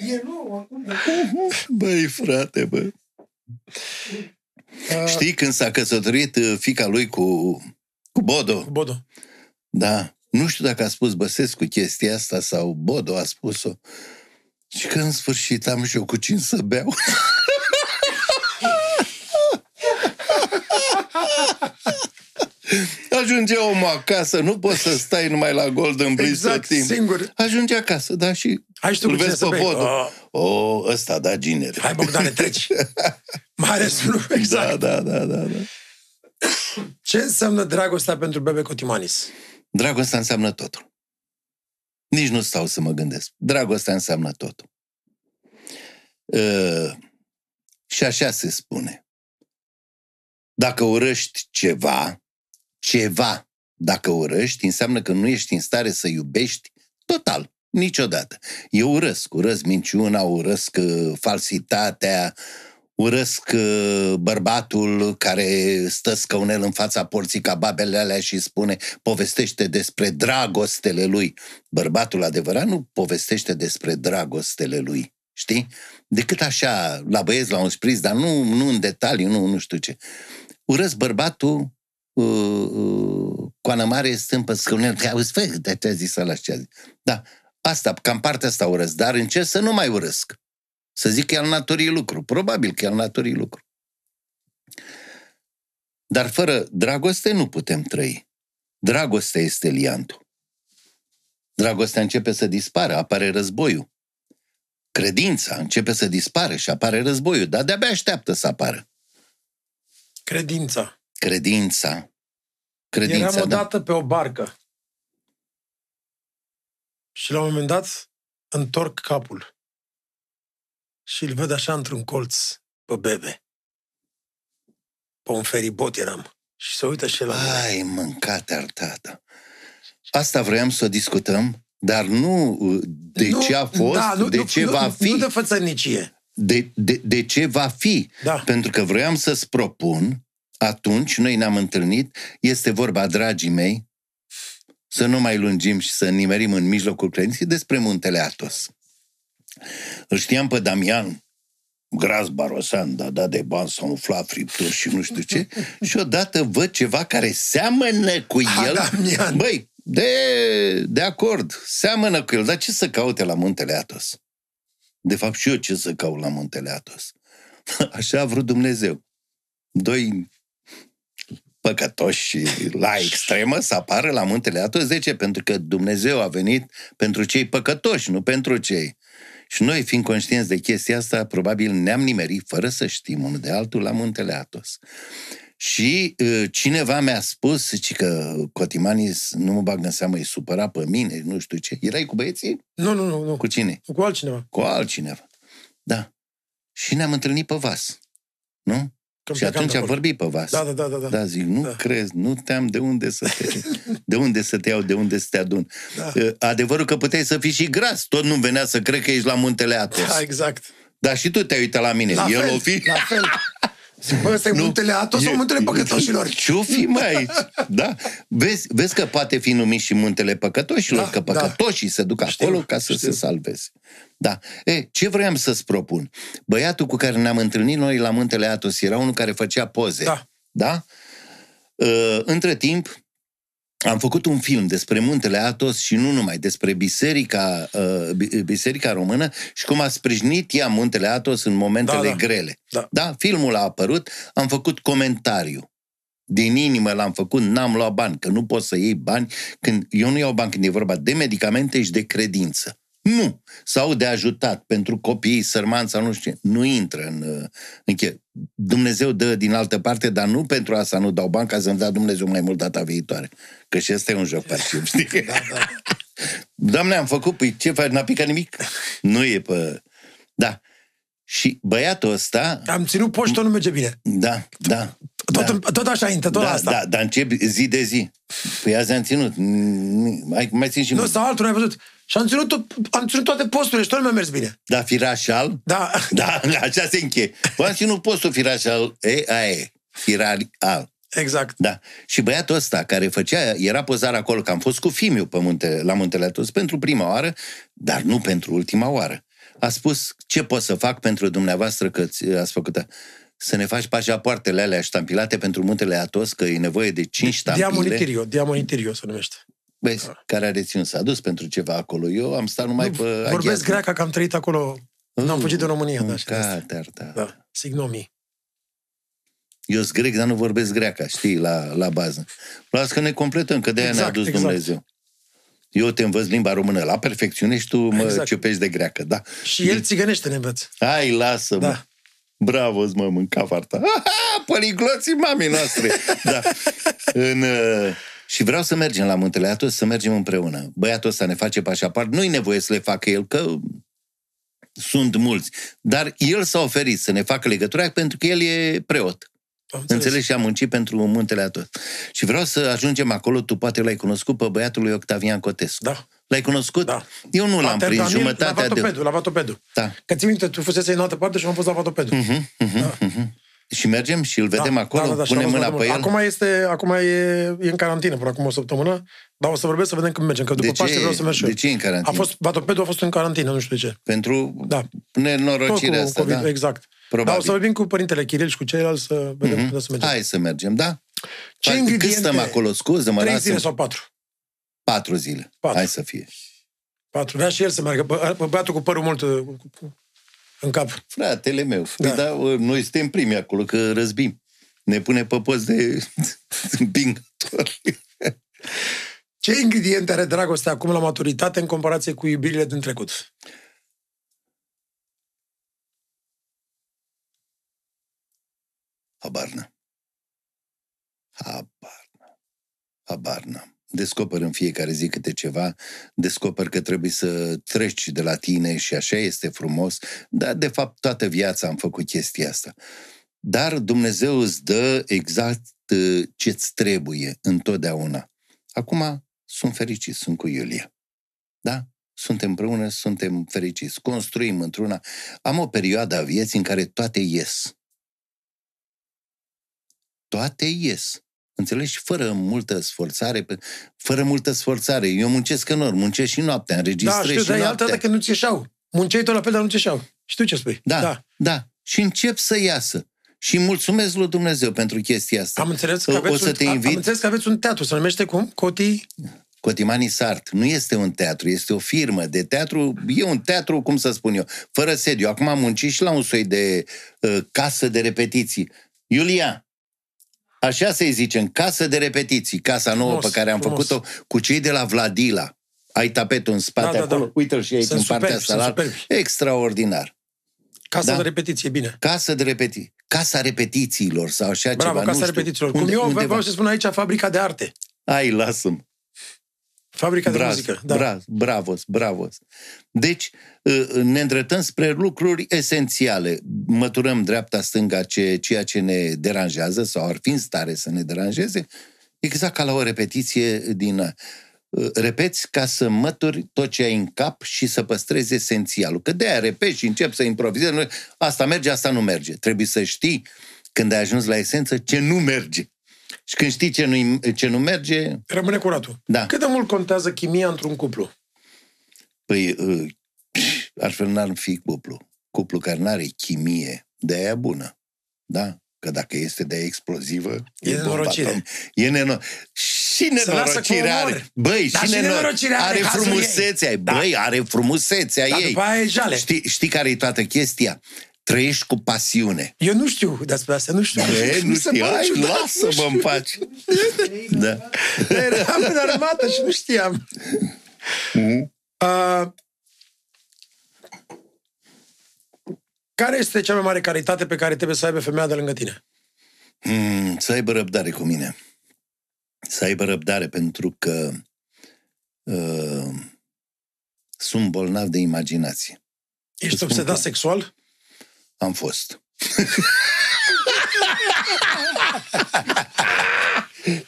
E nou acum. Băi, frate, bă. Uh, Știi când s-a căsătorit uh, fica lui cu, cu Bodo? Bodo. Da. Nu știu dacă a spus Băsescu chestia asta sau Bodo a spus-o. Și că în sfârșit am și eu cu cine să beau. Ajunge omul acasă, nu poți să stai numai la Golden Bliss Exact, tot timpul. singur. Ajunge acasă, da, și Hai și tu îl cu cine vezi să pe bei. Bodo. Ah. O, ăsta da ginere. Hai, Bogdane, treci. Mai ales unul, exact. Da, da, da, da, da. Ce înseamnă dragostea pentru Bebe Cotimanis? Dragostea înseamnă totul. Nici nu stau să mă gândesc. Dragostea înseamnă totul. Uh, și așa se spune. Dacă urăști ceva, ceva, dacă urăști, înseamnă că nu ești în stare să iubești total, niciodată. Eu urăsc, urăsc minciuna, urăsc uh, falsitatea, urăsc uh, bărbatul care stă scăunel în fața porții ca babele alea și spune, povestește despre dragostele lui. Bărbatul adevărat nu povestește despre dragostele lui, știi? Decât așa, la băieți, la un spritz, dar nu, nu în detalii, nu, nu știu ce. Urăsc bărbatul uh, uh, coană mare stând pe scăunel, că auzi, fă, de ce a zis ăla și ce a zis. Da, asta, cam partea asta urăsc, dar încerc să nu mai urăsc. Să zic că e al naturii lucru. Probabil că e al naturii lucru. Dar fără dragoste nu putem trăi. Dragostea este liantul. Dragostea începe să dispară, apare războiul. Credința începe să dispară și apare războiul, dar de-abia așteaptă să apară. Credința. Credința. Credința, Eram da. odată pe o barcă. Și la un moment dat întorc capul. Și îl văd așa într-un colț pe bebe. Pe un feribot eram. Și se uită și el la mine. Ai, mâncate ar tata. Asta vreau să o discutăm, dar nu uh, de Nu, ce a fost, da, nu, de nu, ce nu, va fi. Nu de fățărnicie. de, de, de ce va fi. Da. Pentru că vreau să-ți propun, atunci noi ne-am întâlnit, este vorba, dragii mei, să nu mai lungim și să nimerim în mijlocul credinței despre muntele Atos. Îl știam pe Damian, gras barosan, da, da de bani, s-a umflat fripturi și nu știu ce, și odată văd ceva care seamănă cu Ha, el. Damian. Băi, de, de acord, seamănă cu el, dar ce să caute la muntele Atos? De fapt și eu ce să caut la muntele Atos? Așa a vrut Dumnezeu. Doi păcătoși și la extremă să apară la muntele Atos. De ce? Pentru că Dumnezeu a venit pentru cei păcătoși, nu pentru cei. Și noi, fiind conștienți de chestia asta, probabil ne-am nimerit, fără să știm unul de altul, la muntele Atos. Și uh, cineva mi-a spus zice, că Cotimanis nu mă bag în seamă, e supărat pe mine, nu știu ce. Erai cu băieții? Nu, nu, nu, nu. Cu cine? Cu altcineva. Cu altcineva. Da. Și ne-am întâlnit pe vas. Nu? Când și plecam atunci de am acolo. vorbit pe vas. Da, da, da, da. da. Da, zic, nu Da. da. crezi, nu te-am de unde să te... De unde să te iau, de unde să te adun. Da. Uh, Adevărul că puteai să fii și gras. Tot nu venea să cred că ești la muntele Atos. Da, exact. Dar și tu te-ai uitat la mine. La El fel, o fi... la fel. Zic, bă, ăsta e Nu. muntele Atos sau E- muntele păcătoșilor? Ce-o fi mai aici? Da? Vezi, vezi că poate fi numit și muntele păcătoșilor, Da, că păcătoșii se duc Știu, acolo ca să știu. se salveze. Da. E, ce vreau să-ți propun? Băiatul cu care ne-am întâlnit noi la muntele Atos era unul care făcea poze. Da. Da? Uh, între timp, am făcut un film despre muntele Atos și nu numai, despre biserica, uh, bi- biserica română și cum a sprijinit ea muntele Atos în momentele Da, da. grele. Da. da, filmul a apărut, am făcut comentariu. Din inimă l-am făcut, n-am luat bani, că nu poți să iei bani când eu nu iau bani când e vorba de medicamente și de credință. Nu. Sau de ajutat pentru copiii sărmani sau nu știu ce. Nu intră în, uh, în che. Dumnezeu dă din altă parte, dar nu pentru asta nu dau bani ca să-mi dea Dumnezeu mai mult data viitoare. Că și ăsta e un joc parciu, știi? Da, da. Doamne, am făcut, păi ce faci, n-a picat nimic? Nu e pe... Da. Și băiatul ăsta... Am ținut poștă, nu merge bine. Da, da. Tot, da. tot așa intră, tot da, asta. Da, dar încep zi de zi. Păi azi am ținut. Mai, mai țin și Nu, mult. sau altul, ai văzut. Și am ținut, tot, am ținut toate posturile și tot nu mi-a mers bine. Da, firașal. Da. Da, așa se încheie. Bă, am ținut postul firașal. E, aia e. Firarial. Exact. Da. Și băiatul ăsta care făcea, era pozar acolo, că am fost cu Fimiu pe munte, la Muntele Atos pentru prima oară, dar nu pentru ultima oară. A spus, ce pot să fac pentru dumneavoastră că ți- ați făcut să ne faci pașapoartele alea ștampilate pentru Muntele Atos, că e nevoie de 5 ștampile. Diamonitirio, diamonitirio se numește. Vezi, care a reținut, s-a dus pentru ceva acolo. Eu am stat numai Nu, pe Vorbesc aghiază. greaca că am trăit acolo. N-am fugit din România, da, și de asta. Cater, da. Da, signomii. Eu sunt grec, dar nu vorbesc greaca, știi, la, la bază. Las că ne completăm, că de-aia Exact, ne-a dus exact. Dumnezeu. Eu te învăț limba română la perfecțiune și tu mă Exact. ciupești de greacă, da. Și el țigănește ne învăț. Hai, lasă-mă. Da. Bravo, mă, mânca farta. Poligloții mamei noastre. da. În, uh, și vreau să mergem la Muntele Atos, să mergem împreună. Băiatul ăsta ne face pașaport. Nu-i nevoie să le facă el, că sunt mulți. Dar el s-a oferit să ne facă legătura pentru că el e preot. Am înțeles. Înțelegi? Și am muncit pentru Muntele Atos. Și vreau să ajungem acolo, tu poate l-ai cunoscut pe băiatul lui Octavian Cotescu. Da. L-ai cunoscut? Da. Eu nu l-am Pater prins Daniel, jumătatea la de... Vatopedu, la Vatopedu. Da. Că ții minte, tu fusese în altă parte și am fost la Vatopedu. Mhm, mhm, mhm. Și mergem și îl vedem da, acolo, da, da, și punem am mâna văzut pe el. Acum, este, acum e, e în carantină până acum o săptămână, dar o să vorbesc să vedem când mergem, că după De ce, Paște vreau să merg și eu. de ce e în carantină? A fost, Vatopedu a fost în carantină, nu știu de ce. Pentru Da. Tot nenorocirea cu asta, COVID, da? exact. Probabil. Dar o să vorbim cu părintele Chiril și cu ceilalți să vedem Mhm. cum să mergem. Hai să mergem, da? Ce Cât ingrediente? stăm acolo? Scuză-mă, Trei lasă zile sau patru? Patru zile. Patru. Hai să fie. Patru. Vrea și el să meargă. Bă, bă, Băiatul cu părul mult uh, cu- cu- în cap. Fratele meu. Da. Da. da, noi suntem primi acolo, că răzbim. Ne pune pe post de împingători. Ce ingrediente are dragostea acum la maturitate în comparație cu iubirile din trecut? Habar n-am. Habar n-am. Habar n-am. Descoper în fiecare zi câte ceva, descoper că trebuie să treci de la tine și așa este frumos, dar de fapt toată viața am făcut chestia asta. Dar Dumnezeu îți dă exact uh, ce-ți trebuie întotdeauna. Acum sunt fericit, sunt cu Iulia. Da? Suntem împreună, suntem fericiți. Construim într-una. Am o perioadă a vieții în care toate ies toate ies. Înțelegi? Fără multă sforțare, pe- fără multă sforțare. Eu muncesc enorm, muncesc și noaptea, Da, înregistrez știu, și dar e altă noaptea. dată că nu ți ieșeau. Munceai tot la fel, dar nu ți ieșeau. Știu ce spui. Da, da, da. Și încep să iasă. Și mulțumesc lui Dumnezeu pentru chestia asta. Am înțeles, că O- aveți o să un, te am invit. înțeles că aveți un teatru, se numește cum? Cotii? Cotimani Sart nu este un teatru, este o firmă de teatru, e un teatru, cum să spun eu, fără sediu. Acum am muncit și la un soi de uh, casă de repetiții. Iulia, așa se zice, în casă de repetiții, casa nouă Frumos, pe care am frumos. făcut-o cu cei de la Vladila. Ai tapetul în spate Da, da, da. acolo, uite-l și aici Sunt în partea superbi, asta. sunt la- superbi. Extraordinar. Casa Da. de repetiție, bine. Casă de repetiții. Casa repetițiilor sau așa Bravo, ceva. Casa nu știu. repetițiilor. Unde, Cum eu undeva. vreau să spun aici fabrica de arte. Ai, lasă-mă. Fabrica de Braz, muzică. Da. braz, bravos, bravos. Deci, uh, ne îndreptăm spre lucruri esențiale. Măturăm dreapta-stânga ce, ceea ce ne deranjează sau ar fi în stare să ne deranjeze, exact ca la o repetiție din... uh, Repeți ca să mături tot ce ai în cap și să păstrezi esențialul. Că de-aia repeți și începi să improvizezi. Nu- Asta merge, asta nu merge. Trebuie să știi, când ai ajuns la esență, ce nu merge. Și când știi ce nu, ce nu merge, Rămâne curatul. Da. Cât de mult contează chimia într-un cuplu? Păi, uh, altfel n-ar fi cuplu. Cuplu care n-are chimie, de aia bună. Da? Că dacă este de aia explozivă, E bomba nenorocire. atomică. E neno... Și lasă cu nenorocirea omor. are. Băi, Dar și, și nenor... nenorocirea are are cazul frumusețea ei. Da. Băi, are frumusețea Dar ei. după aia e jale. Știi, știi care e toată chestia? Trăiești cu pasiune. Eu nu știu despre asta, nu știu. E, nu Mi se știi, pare hai, ciudat, nu lasă-mă știu. în pace. Da. Eram în armată și nu știam. Mhm. Uh, Care este cea mai mare calitate pe care trebuie să aibă femeia de lângă tine? Mm, să aibă răbdare cu mine. Să aibă răbdare pentru că uh, sunt bolnav de imaginație. Ești spun obsedat că- sexual? Am fost.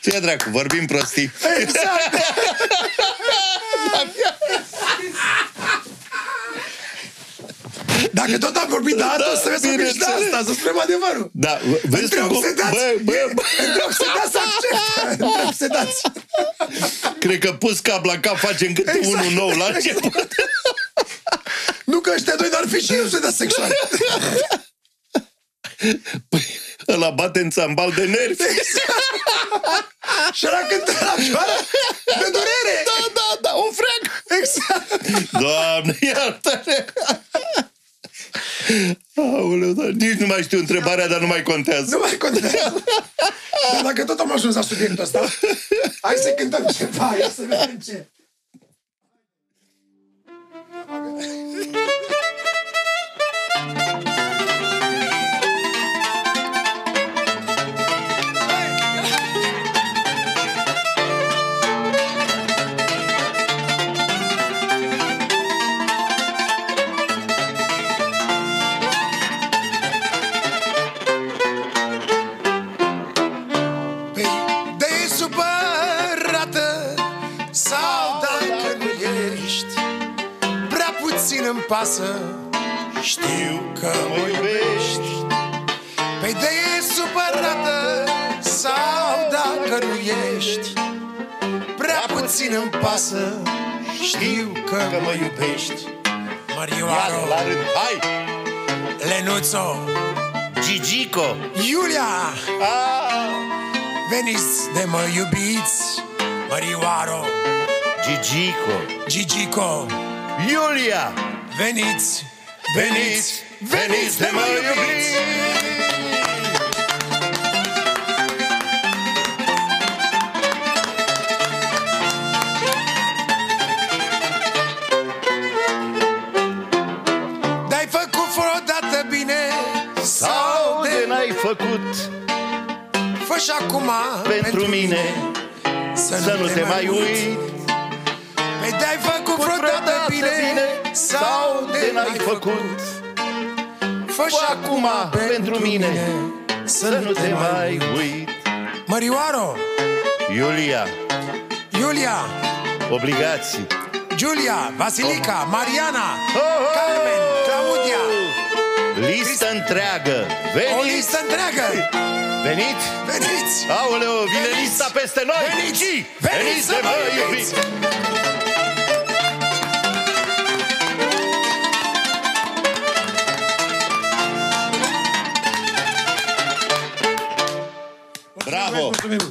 Ce dracu, vorbim prostii. Exact! Dacă tot am vorbit de asta, Da, o să vezi să bine și de înțeles. asta, să spunem adevărul. Da, vezi Între tu cum... obsedați, Bă, bă, bă, între obsedați să acceptă, între obsedați. cred că pus cap la cap facem câte Exact. unul nou la început. Nu că ăștia doi, dar fi și obsedați sexual. Păi, ăla bate în țambal de nervi. Și ăla cântă la picioară de durere. Da, da, da, o freac. Exact. Doamne, iartă-ne! Aoleu, dar nici nu mai știu întrebarea, dar nu mai contează. Nu mai contează. Dar dacă tot am ajuns la subiectul ăsta, hai să cântăm ceva, ia să vedem ce. Pasă Știu că mă iubești Păi de supărată Sau dacă nu ești Prea puțin îmi pasă Știu că mă iubești Marioaro, La rând, hai! Lenuțo, Gigico! Iulia Ah! Veniți de mă iubiți Mărioaro, Gigico! Gigico Iulia! Veniți, Veniți, veniți de mă iubiți! Dar-ai făcut vreodată bine Sau de n-ai făcut? Fă și acum pentru mine. Să nu te mai uit. Păi de-ai făcut vreodată bine Sau de n-ai făcut. Fă și acum pentru mine. Să nu te mai uit. Mărioaro, Iulia, Iulia, obligații Giulia, Vasilica, Mariana Oh, Carmen, Claudia! Listă întreagă. O Veniți, listă întreagă. Veniți. Veniți. Aoleo, vine Veniți! lista peste noi. Veniți! Și Veniți Veniți să de mă mă iubiți! Iubiți Bravo! Mulțumim.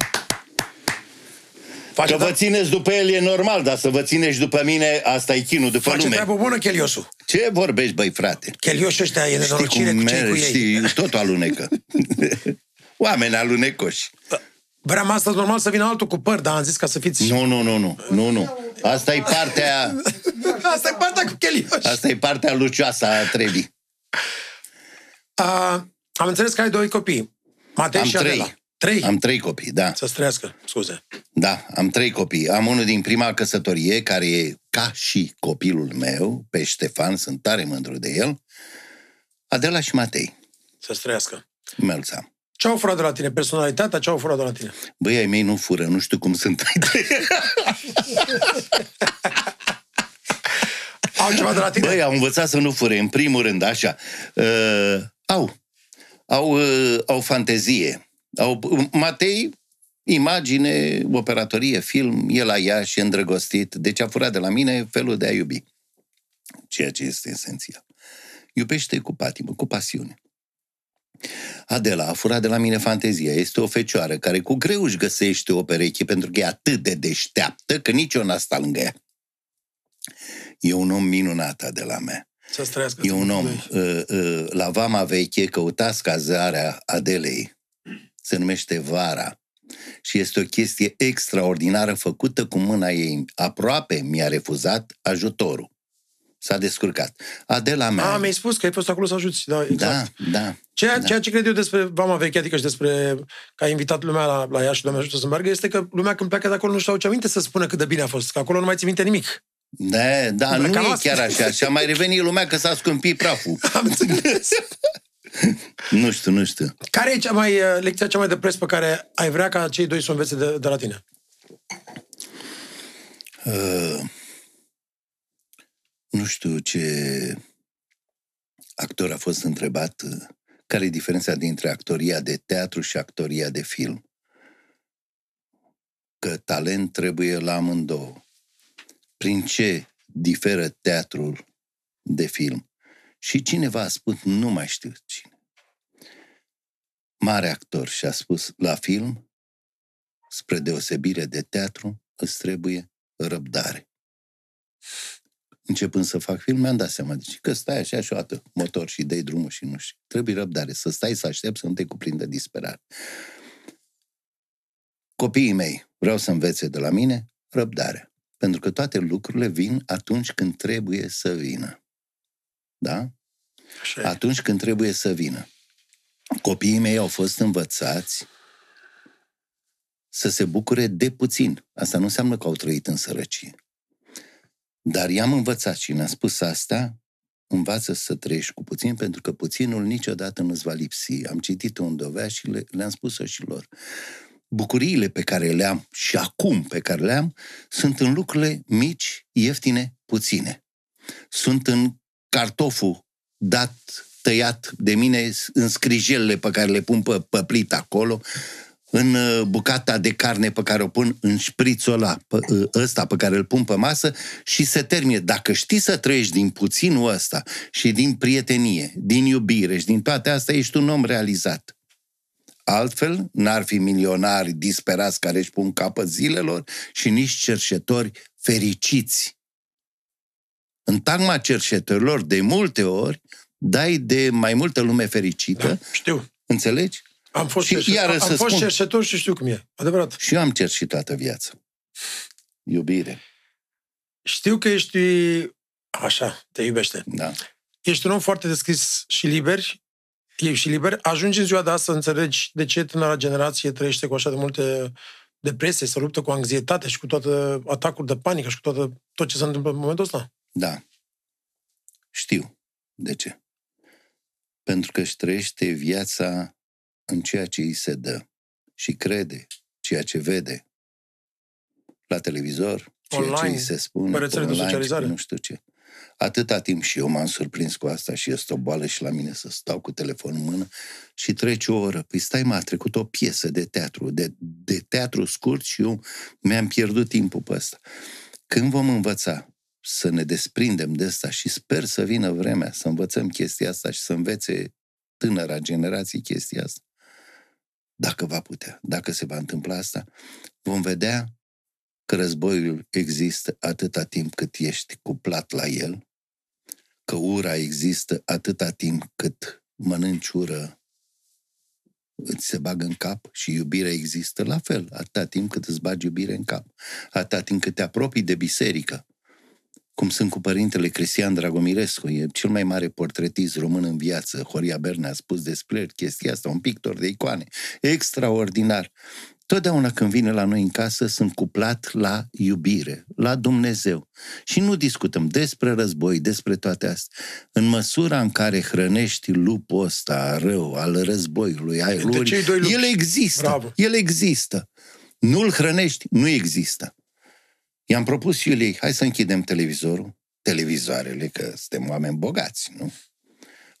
Că Face, vă țineți după el e normal, dar să vă țineți după mine, asta e chinul după face lume. treabă bună Cheliosu. Ce vorbești, băi, frate? Chelioșul ăștia e Știi nenorocire cum cu cei cu merge, ei. știi, totul alunecă. Oameni alunecoși. Vreau astăzi normal să vină altul cu păr, dar am zis ca să fiți... Nu, nu, nu, nu, nu, nu. Asta e partea, Asta e partea cu Chelioș. asta e partea lucioasă a trebii. A, am înțeles că ai doi copii. Matei Am și trei. Adela. Trei? Am trei copii, da. Să trăiască, scuze. Da, am trei copii. Am unul din prima căsătorie, care e ca și copilul meu, pe Ștefan, sunt tare mândru de el. Adela și Matei, Să trăiască. Melța. Ce au furat de la tine? Personalitatea? Ce au furat de la tine? Băi, ai mei nu fură, nu știu cum sunt ai tăi. Au ceva de la tine? Băi, au învățat să nu fure, în primul rând, așa. Uh, au. Au, uh, au fantezie. Au, Matei, imagine, operatorie, film, e la ea și îndrăgostit. Deci a furat de la mine felul de a iubi. Ceea ce este esențial. Iubește cu patimă, cu pasiune. Adela a furat de la mine fantezia. Este o fecioară care cu greu își găsește o pereche pentru că e atât de deșteaptă că nici eu n-a stat lângă ea. E un om minunat, Adela mea. Să trăiască. E un om. Doi. Uh, uh, la Vama Veche căutați cazarea Adelei. Se numește Vara. Și este o chestie extraordinară făcută cu mâna ei. Aproape mi-a refuzat ajutorul. S-a descurcat. Adela mea... A, mi-ai spus că ai fost acolo să ajuți. Da, exact. Da, da. Ceea, da. ceea ce cred eu despre Vama Veche, adică și despre că ai invitat lumea la, la ea și Doamne ajută să meargă, este că lumea când pleacă de acolo nu știu ce aminte să spună cât de bine a fost, că acolo nu mai ți minte nimic. Da, da, nu Cam e asta. chiar așa. Și a mai revenit lumea că s-a scumpit praful. Am înțeles. Nu știu, nu știu. care e cea mai, uh, lecția cea mai de preț pe care ai vrea ca cei doi să o învețe de, de la tine? Uh, nu știu ce actor a fost întrebat uh, care e diferența dintre actoria de teatru și actoria de film. Că talent trebuie la amândouă. Prin ce diferă teatrul de film? Și cineva a spus, nu mai știu cine. Mare actor și a spus, la film, spre deosebire de teatru, îți trebuie răbdare. Începând să fac film, mi-am dat seama, deci că stai așa și o dată, motor și dai drumul și nu știu. Trebuie răbdare, să stai să aștepți să nu te cuprindă disperare. Copiii mei vreau să învețe de la mine răbdare. Pentru că toate lucrurile vin atunci când trebuie să vină. Da? Așa e. Atunci când trebuie să vină. Copiii mei au fost învățați să se bucure de puțin. Asta nu înseamnă că au trăit în sărăcie. Dar i-am învățat și ne-am spus asta, învață să trăiești cu puțin, pentru că puținul niciodată nu-ți va lipsi. Am citit-o în dovea și le, le-am spus-o și lor. Bucuriile pe care le am și acum pe care le am sunt în lucrurile mici, ieftine, puține. Sunt în cartoful dat, tăiat de mine, în scrijelele pe care le pun pe, pe plit acolo, în uh, bucata de carne pe care o pun în șprițul ăla, pe, uh, ăsta pe care îl pun pe masă și se termine. Dacă știi să trăiești din puținul ăsta și din prietenie, din iubire și din toate astea, ești un om realizat. Altfel, n-ar fi milionari disperați care își pun capăt zilelor și nici cerșetori fericiți. În tagma cerșetorilor, de multe ori, dai de mai multă lume fericită, Da, știu. înțelegi? Am fost, Și cerșetor, iară am să fost spun- cerșetor și știu cum e. Adevărat. Și eu am cerșit toată viața. Iubire, Știu că ești așa, te iubește. da. Ești un om foarte deschis și liber, ești și liber. Ajungi în ziua de astăzi să înțelegi de ce tânăra generație trăiește cu așa de multe depresie, să luptă cu anxietate și cu toate atacuri de panică și cu toată, tot ce se întâmplă în momentul ăsta. Da. Știu. De ce? Pentru că își trăiește viața în ceea ce îi se dă și crede ceea ce vede la televizor, ceea Online, ce îi se spune, pe rețele de online, socializare. pe nu știu ce. Atâta timp și eu m-am surprins cu asta și este o boală și la mine să stau cu telefonul în mână și trece o oră. Păi stai, m-a trecut o piesă de teatru, de, de teatru scurt și eu mi-am pierdut timpul pe ăsta. Când vom învăța să ne desprindem de asta și sper să vină vremea să învățăm chestia asta și să învețe tânăra generație chestia asta, dacă va putea, dacă se va întâmpla asta, vom vedea că războiul există atâta timp cât ești cuplat la el, că ura există atâta timp cât mănânci ură, îți se bagă în cap și iubirea există la fel, atâta timp cât îți bagi iubire în cap, atâta timp cât te apropii de biserică, cum sunt cu părintele Cristian Dragomirescu, e cel mai mare portretist român în viață. Horia Berne a spus despre el chestia asta, un pictor de icoane. Extraordinar. Totdeauna când vine la noi în casă, sunt cuplat la iubire, la Dumnezeu. Și nu discutăm despre război, despre toate astea. În măsura în care hrănești lupul ăsta rău al războiului, al Între lui, cei doi lupți. el există. Bravo. El există. Nu-l hrănești, nu există. I-am propus și Iuliei, hai să închidem televizorul, televizoarele, că suntem oameni bogați, nu?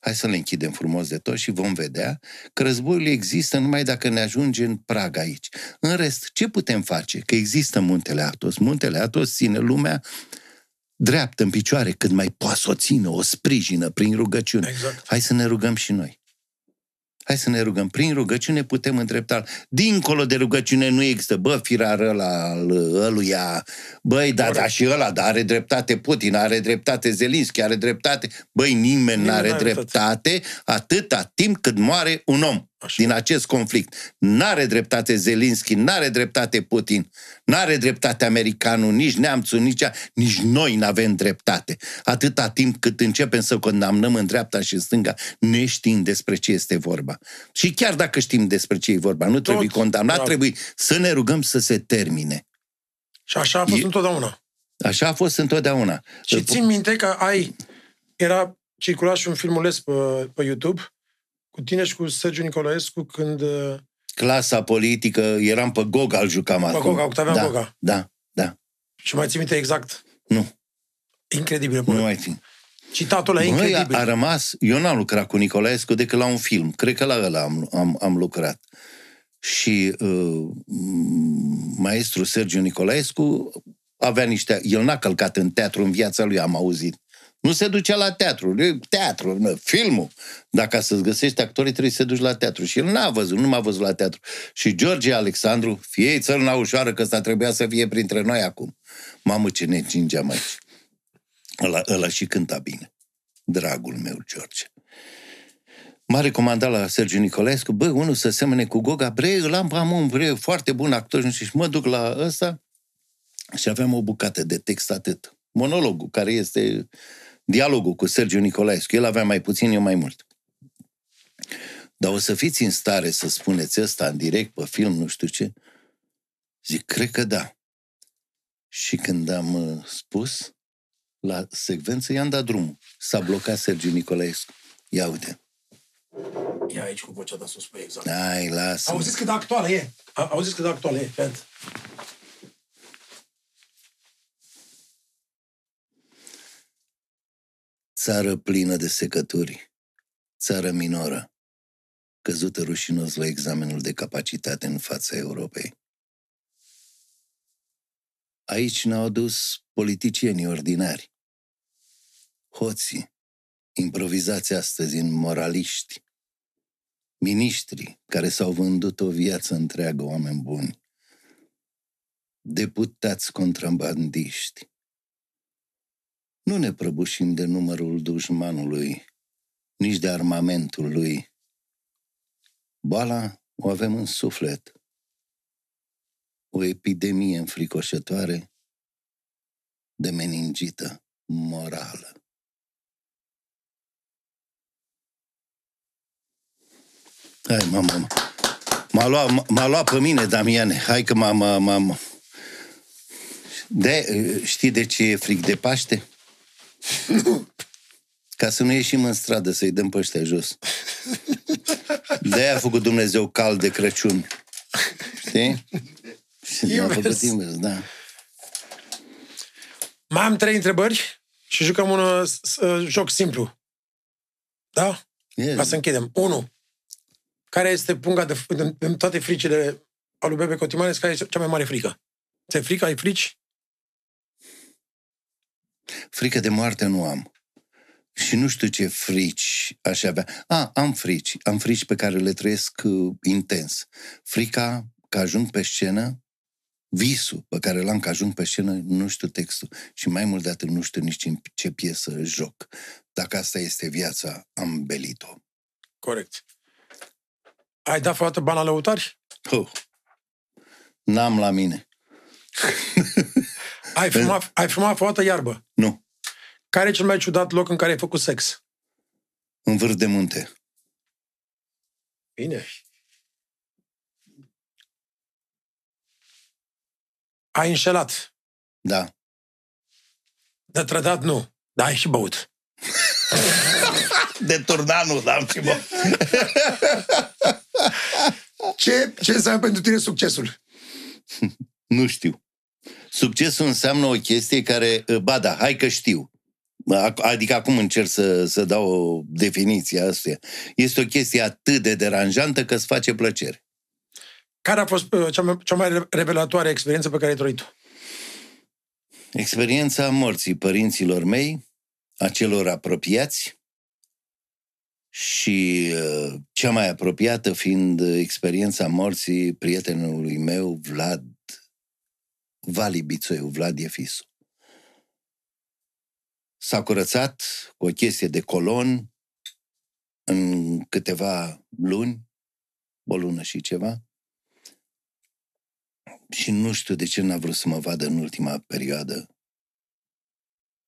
Hai să le închidem frumos de tot și vom vedea că războiul există numai dacă ne ajunge în prag aici. În rest, ce putem face? Că există muntele Atos. Muntele Atos ține lumea dreaptă în picioare, cât mai poate să o țină, o sprijină prin rugăciune. Exact. Hai să ne rugăm și noi. Hai să ne rugăm. Prin rugăciune putem îndrepta. Dincolo de rugăciune nu există. Bă, firar ăla, al ăluia. Băi, da, Corect. da, și ăla, da, are dreptate Putin, are dreptate Zelinski, are dreptate. Băi, nimeni, Nimeni n-are n-are dreptate atâta timp cât moare un om. Așa. din acest conflict. N-are dreptate Zelinski, n-are dreptate Putin, n-are dreptate americanul, nici neamțul, nici, a, nici noi n-avem dreptate. Atâta timp cât începem să condamnăm în dreapta și în stânga, ne știm despre ce este vorba. Și chiar dacă știm despre ce e vorba, nu trebuie condamnat, da. trebuie să ne rugăm să se termine. Și așa a fost E- întotdeauna. Așa a fost întotdeauna. Și țin minte că ai... Era circula și un filmuleț pe, pe YouTube cu tine și cu Sergiu Nicolaescu când... uh, Clasa politică, eram pe Goga, îl jucam Pe acum. Goga, Octavian da, Goga. Da, da. Și mai țin minte exact. Nu, Incredibil. nu Bă. mai țin. Citatul ăla e Băi, a, incredibil. a rămas... Eu n-am lucrat cu Nicolaescu decât la un film. Cred că la ăla am, am, am lucrat. Și uh, m- maestru Sergiu Nicolaescu avea niște... El n-a călcat în teatru în viața lui, am auzit. Nu se ducea la teatru. E Teatru, nă, filmul. Dacă să-ți găsești actorii, trebuie să te duci la teatru. Și el n-a văzut, nu m-a văzut la teatru. Și George Alexandru, fie țărna ușoară, că ăsta trebuia să fie printre noi acum. Mamă, ce ne cingeam aici. Ăla, ăla și cânta bine. Dragul meu, George. M-a recomandat la Sergiu Nicolescu, bă, unul să semene cu Goga, bre, îl am, am un bre, foarte bun actor, nu știu, și mă duc la ăsta și aveam o bucată de text atât. Monologul, care este dialogul cu Sergiu Nicolescu. El avea mai puțin, eu mai mult. Dar o să fiți în stare să spuneți ăsta în direct, pe film, nu știu ce? Zic, cred că da. Și când am uh, spus, la secvență i-am dat drumul. S-a blocat Sergiu Nicolaescu. Ia uite. E aici cu vocea de sus, pe exact. Ai, lasă Auziți cât de actuală e. A- Auziți cât de actuală e, Fed. Țară plină de secături. Țară minoră. Căzută rușinos la examenul de capacitate în fața Europei. Aici ne-au adus politicienii ordinari. Hoții, improvizați astăzi în moraliști. Miniștri care s-au vândut o viață întreagă oameni buni. Deputați contrabandiști. Nu ne prăbușim de numărul dușmanului, nici de armamentul lui. Boala o avem în suflet. O epidemie înfricoșătoare de meningită morală. Hai, mama, m-a luat, m-a luat pe mine, Damiane. Hai că m-am... m-am- m-am... De, știi de ce e fric de Paște? Ca să nu ieșim în stradă să-i dăm pe ăștia jos. De-aia a făcut Dumnezeu cald de Crăciun. Știi? Și de-aia a Invers. făcut invers, da. Mai am trei întrebări și jucăm un uh, s- uh, joc simplu. Da? E, Ca să închidem. Unu. Care este punga de, f- din, din toate fricile al lui Bebe Cotimanes, care este cea mai mare frică? Ți-ai frică? Ai frici? Frică de moarte nu am. Și nu știu ce frici aș avea. A, am frici. Am frici pe care le trăiesc uh, intens. Frica că ajung pe scenă, visul pe care l-am că ajung pe scenă, nu știu textul. Și mai mult de atât nu știu nici în ce piesă joc. Dacă asta este viața, am belit-o. Corect. Ai dat vreodată bani la lăutari? Oh. N-am la mine. Ai fumat, ai fumat vreodată iarbă? Nu. Care e cel mai ciudat loc în care ai făcut sex? În vârf de munte. Bine. Ai înșelat. Da. De trădat nu. Dar ai și băut. De turnanul, da, am și bă. Ce, ce înseamnă pentru tine succesul? Nu știu. Succesul înseamnă o chestie care, ba da, hai că știu. Ac- Adică acum încerc să, să dau o definiție a asta. Este o chestie atât de deranjantă că îți face plăcere. Care a fost uh, cea mai, cea mai revelatoare experiență pe care ai trăit-o? Experiența morții părinților mei, a celor apropiați și uh, cea mai apropiată fiind experiența morții prietenului meu, Vlad Vali Bițoiu, Vlad Iefisu. S-a curățat cu o chestie de colon în câteva luni o lună și ceva. Și nu știu de ce n-a vrut să mă vadă în ultima perioadă.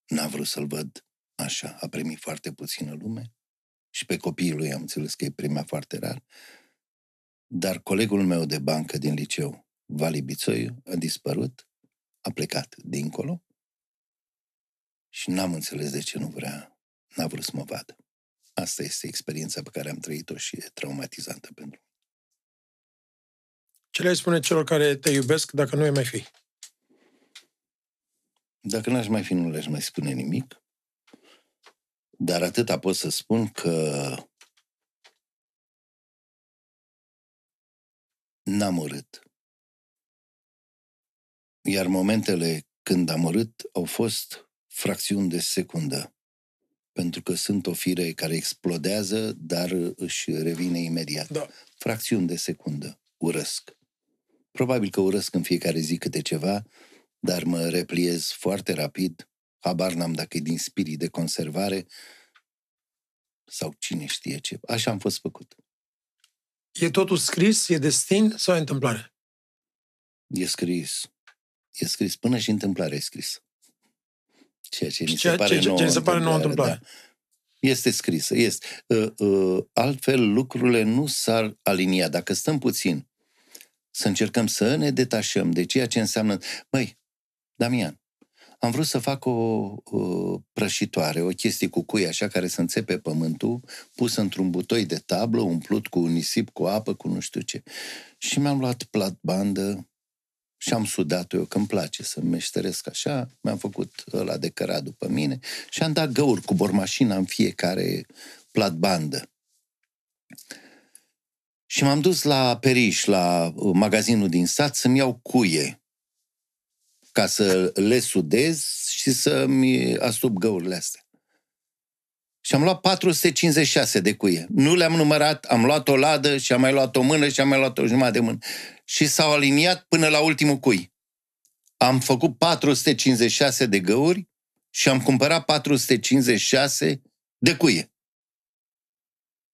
N-a vrut să-l văd așa. A primit foarte puțină lume. Și pe copiii lui am înțeles că îi primea foarte rar. Dar colegul meu de bancă din liceu, Vali Bițoiu, a dispărut, a plecat dincolo și n-am înțeles de ce nu vrea, n-a vrut să mă vadă. Asta este experiența pe care am trăit-o și e traumatizantă pentru mine. Ce le spune celor care te iubesc dacă nu e mai fi? Dacă n-aș mai fi, nu le-aș mai spune nimic. Dar atâta pot să spun că n-am urât. Iar momentele când am urât au fost fracțiuni de secundă. Pentru că sunt o fire care explodează, dar își revine imediat. Da. Fracțiuni de secundă. Urăsc. Probabil că urăsc în fiecare zi câte ceva, dar mă repliez foarte rapid. Habar n-am dacă e din spirit de conservare sau cine știe ce. Așa am fost făcut. E totul scris? E destin sau e întâmplare? E scris. E scris. Până și întâmplare e scris. Ceea ce mi se Ceea pare ce- ce nouă mi se pare nouă întâmplare. Da. Este scrisă, este. Uh, uh, altfel, lucrurile nu s-ar alinia. Dacă stăm puțin să încercăm să ne detașăm de ceea ce înseamnă... Măi, Damian, am vrut să fac o, o prășitoare, o chestie cu cui așa care să înțepe pământul, pus într-un butoi de tablă, umplut cu nisip, cu apă, cu nu știu ce. Și mi-am luat plat bandă și am sudat-o eu, că îmi place să meșteresc așa, mi-am făcut ăla de cărat după mine și am dat găuri cu bormașina în fiecare plat bandă. Și m-am dus la Periș, la uh, magazinul din sat, să-mi iau cuie ca să le sudez și să-mi asup găurile astea. Și am luat 456 de cuie. Nu le-am numărat, am luat o ladă și am mai luat o mână și am mai luat o jumătate de mână. Și s-au aliniat până la ultimul cui. Am făcut 456 de găuri și am cumpărat 456 de cuie.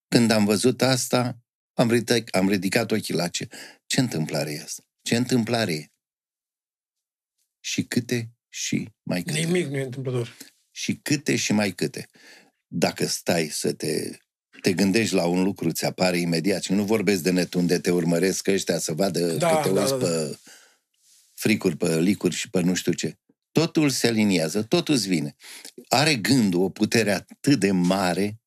Când am văzut asta, am ridicat, am ridicat ochii la ce. Ce întâmplare e asta? Ce întâmplare e? Și câte și mai câte. Nimic nu e întâmplător. Și câte și mai câte. Dacă stai să te, te gândești la un lucru, ți apare imediat și nu vorbesc de net unde te urmăresc ăștia să vadă Da, că te da, uiți da, da. pe fricuri, pe licuri și pe nu știu ce. Totul se aliniază, totul îți vine. Are gândul o putere atât de mare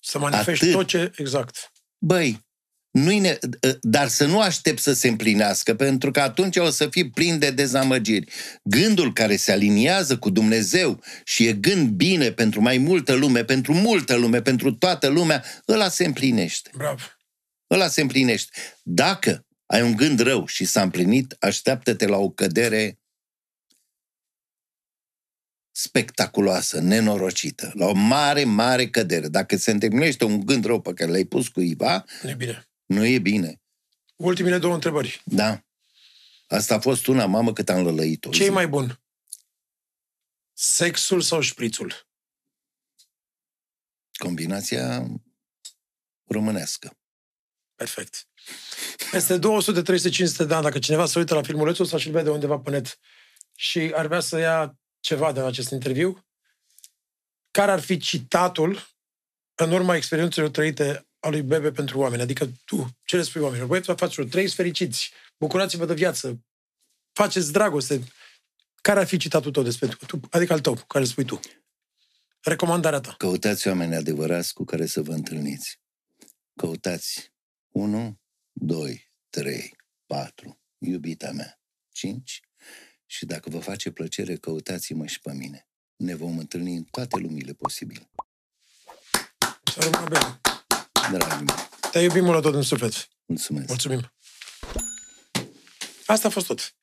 Să manifesti Atât. tot ce... Exact. Băi, nu ne... dar să nu aștept să se împlinească, pentru că atunci o să fii plin de dezamăgiri. Gândul care se aliniază cu Dumnezeu și e gând bine pentru mai multă lume, pentru multă lume, pentru toată lumea, ăla se împlinește. Bravo. Ăla se împlinește. Dacă ai un gând rău și s-a împlinit, așteaptă-te la o cădere spectaculoasă, nenorocită, la o mare, mare cădere. Dacă se întâlnește un gând rău pe care l-ai pus cuiva, Nu e bine. Nu e bine. Ultimele două întrebări. Da. Asta a fost una, mamă, cât am lălăit-o. Ce e mai bun? Sexul sau șprițul? Combinația românească. Perfect. Peste 200, 300, 500 de ani, dacă cineva se uită la filmulețul ăsta și îl vede undeva pe net și ar vrea să ia ceva de la acest interviu, care ar fi citatul în urma experiențelor trăite a lui Bebe pentru oameni? Adică tu, ce le spui oamenilor? Băi, faceți trăiți fericiți, bucurați-vă de viață, faceți dragoste. Care ar fi citatul tău despre tu? Adică al tău, care îl spui tu? Recomandarea ta. Căutați oameni adevărați cu care să vă întâlniți. Căutați 1, 2, 3, 4, iubita mea, 5 și dacă vă face plăcere, căutați-mă și pe mine. Ne vom întâlni în toate lumile posibile. Să rămână bine. Dragii mei, Te iubim mult tot în suflet. mulțumesc! Mulțumim. Asta a fost tot.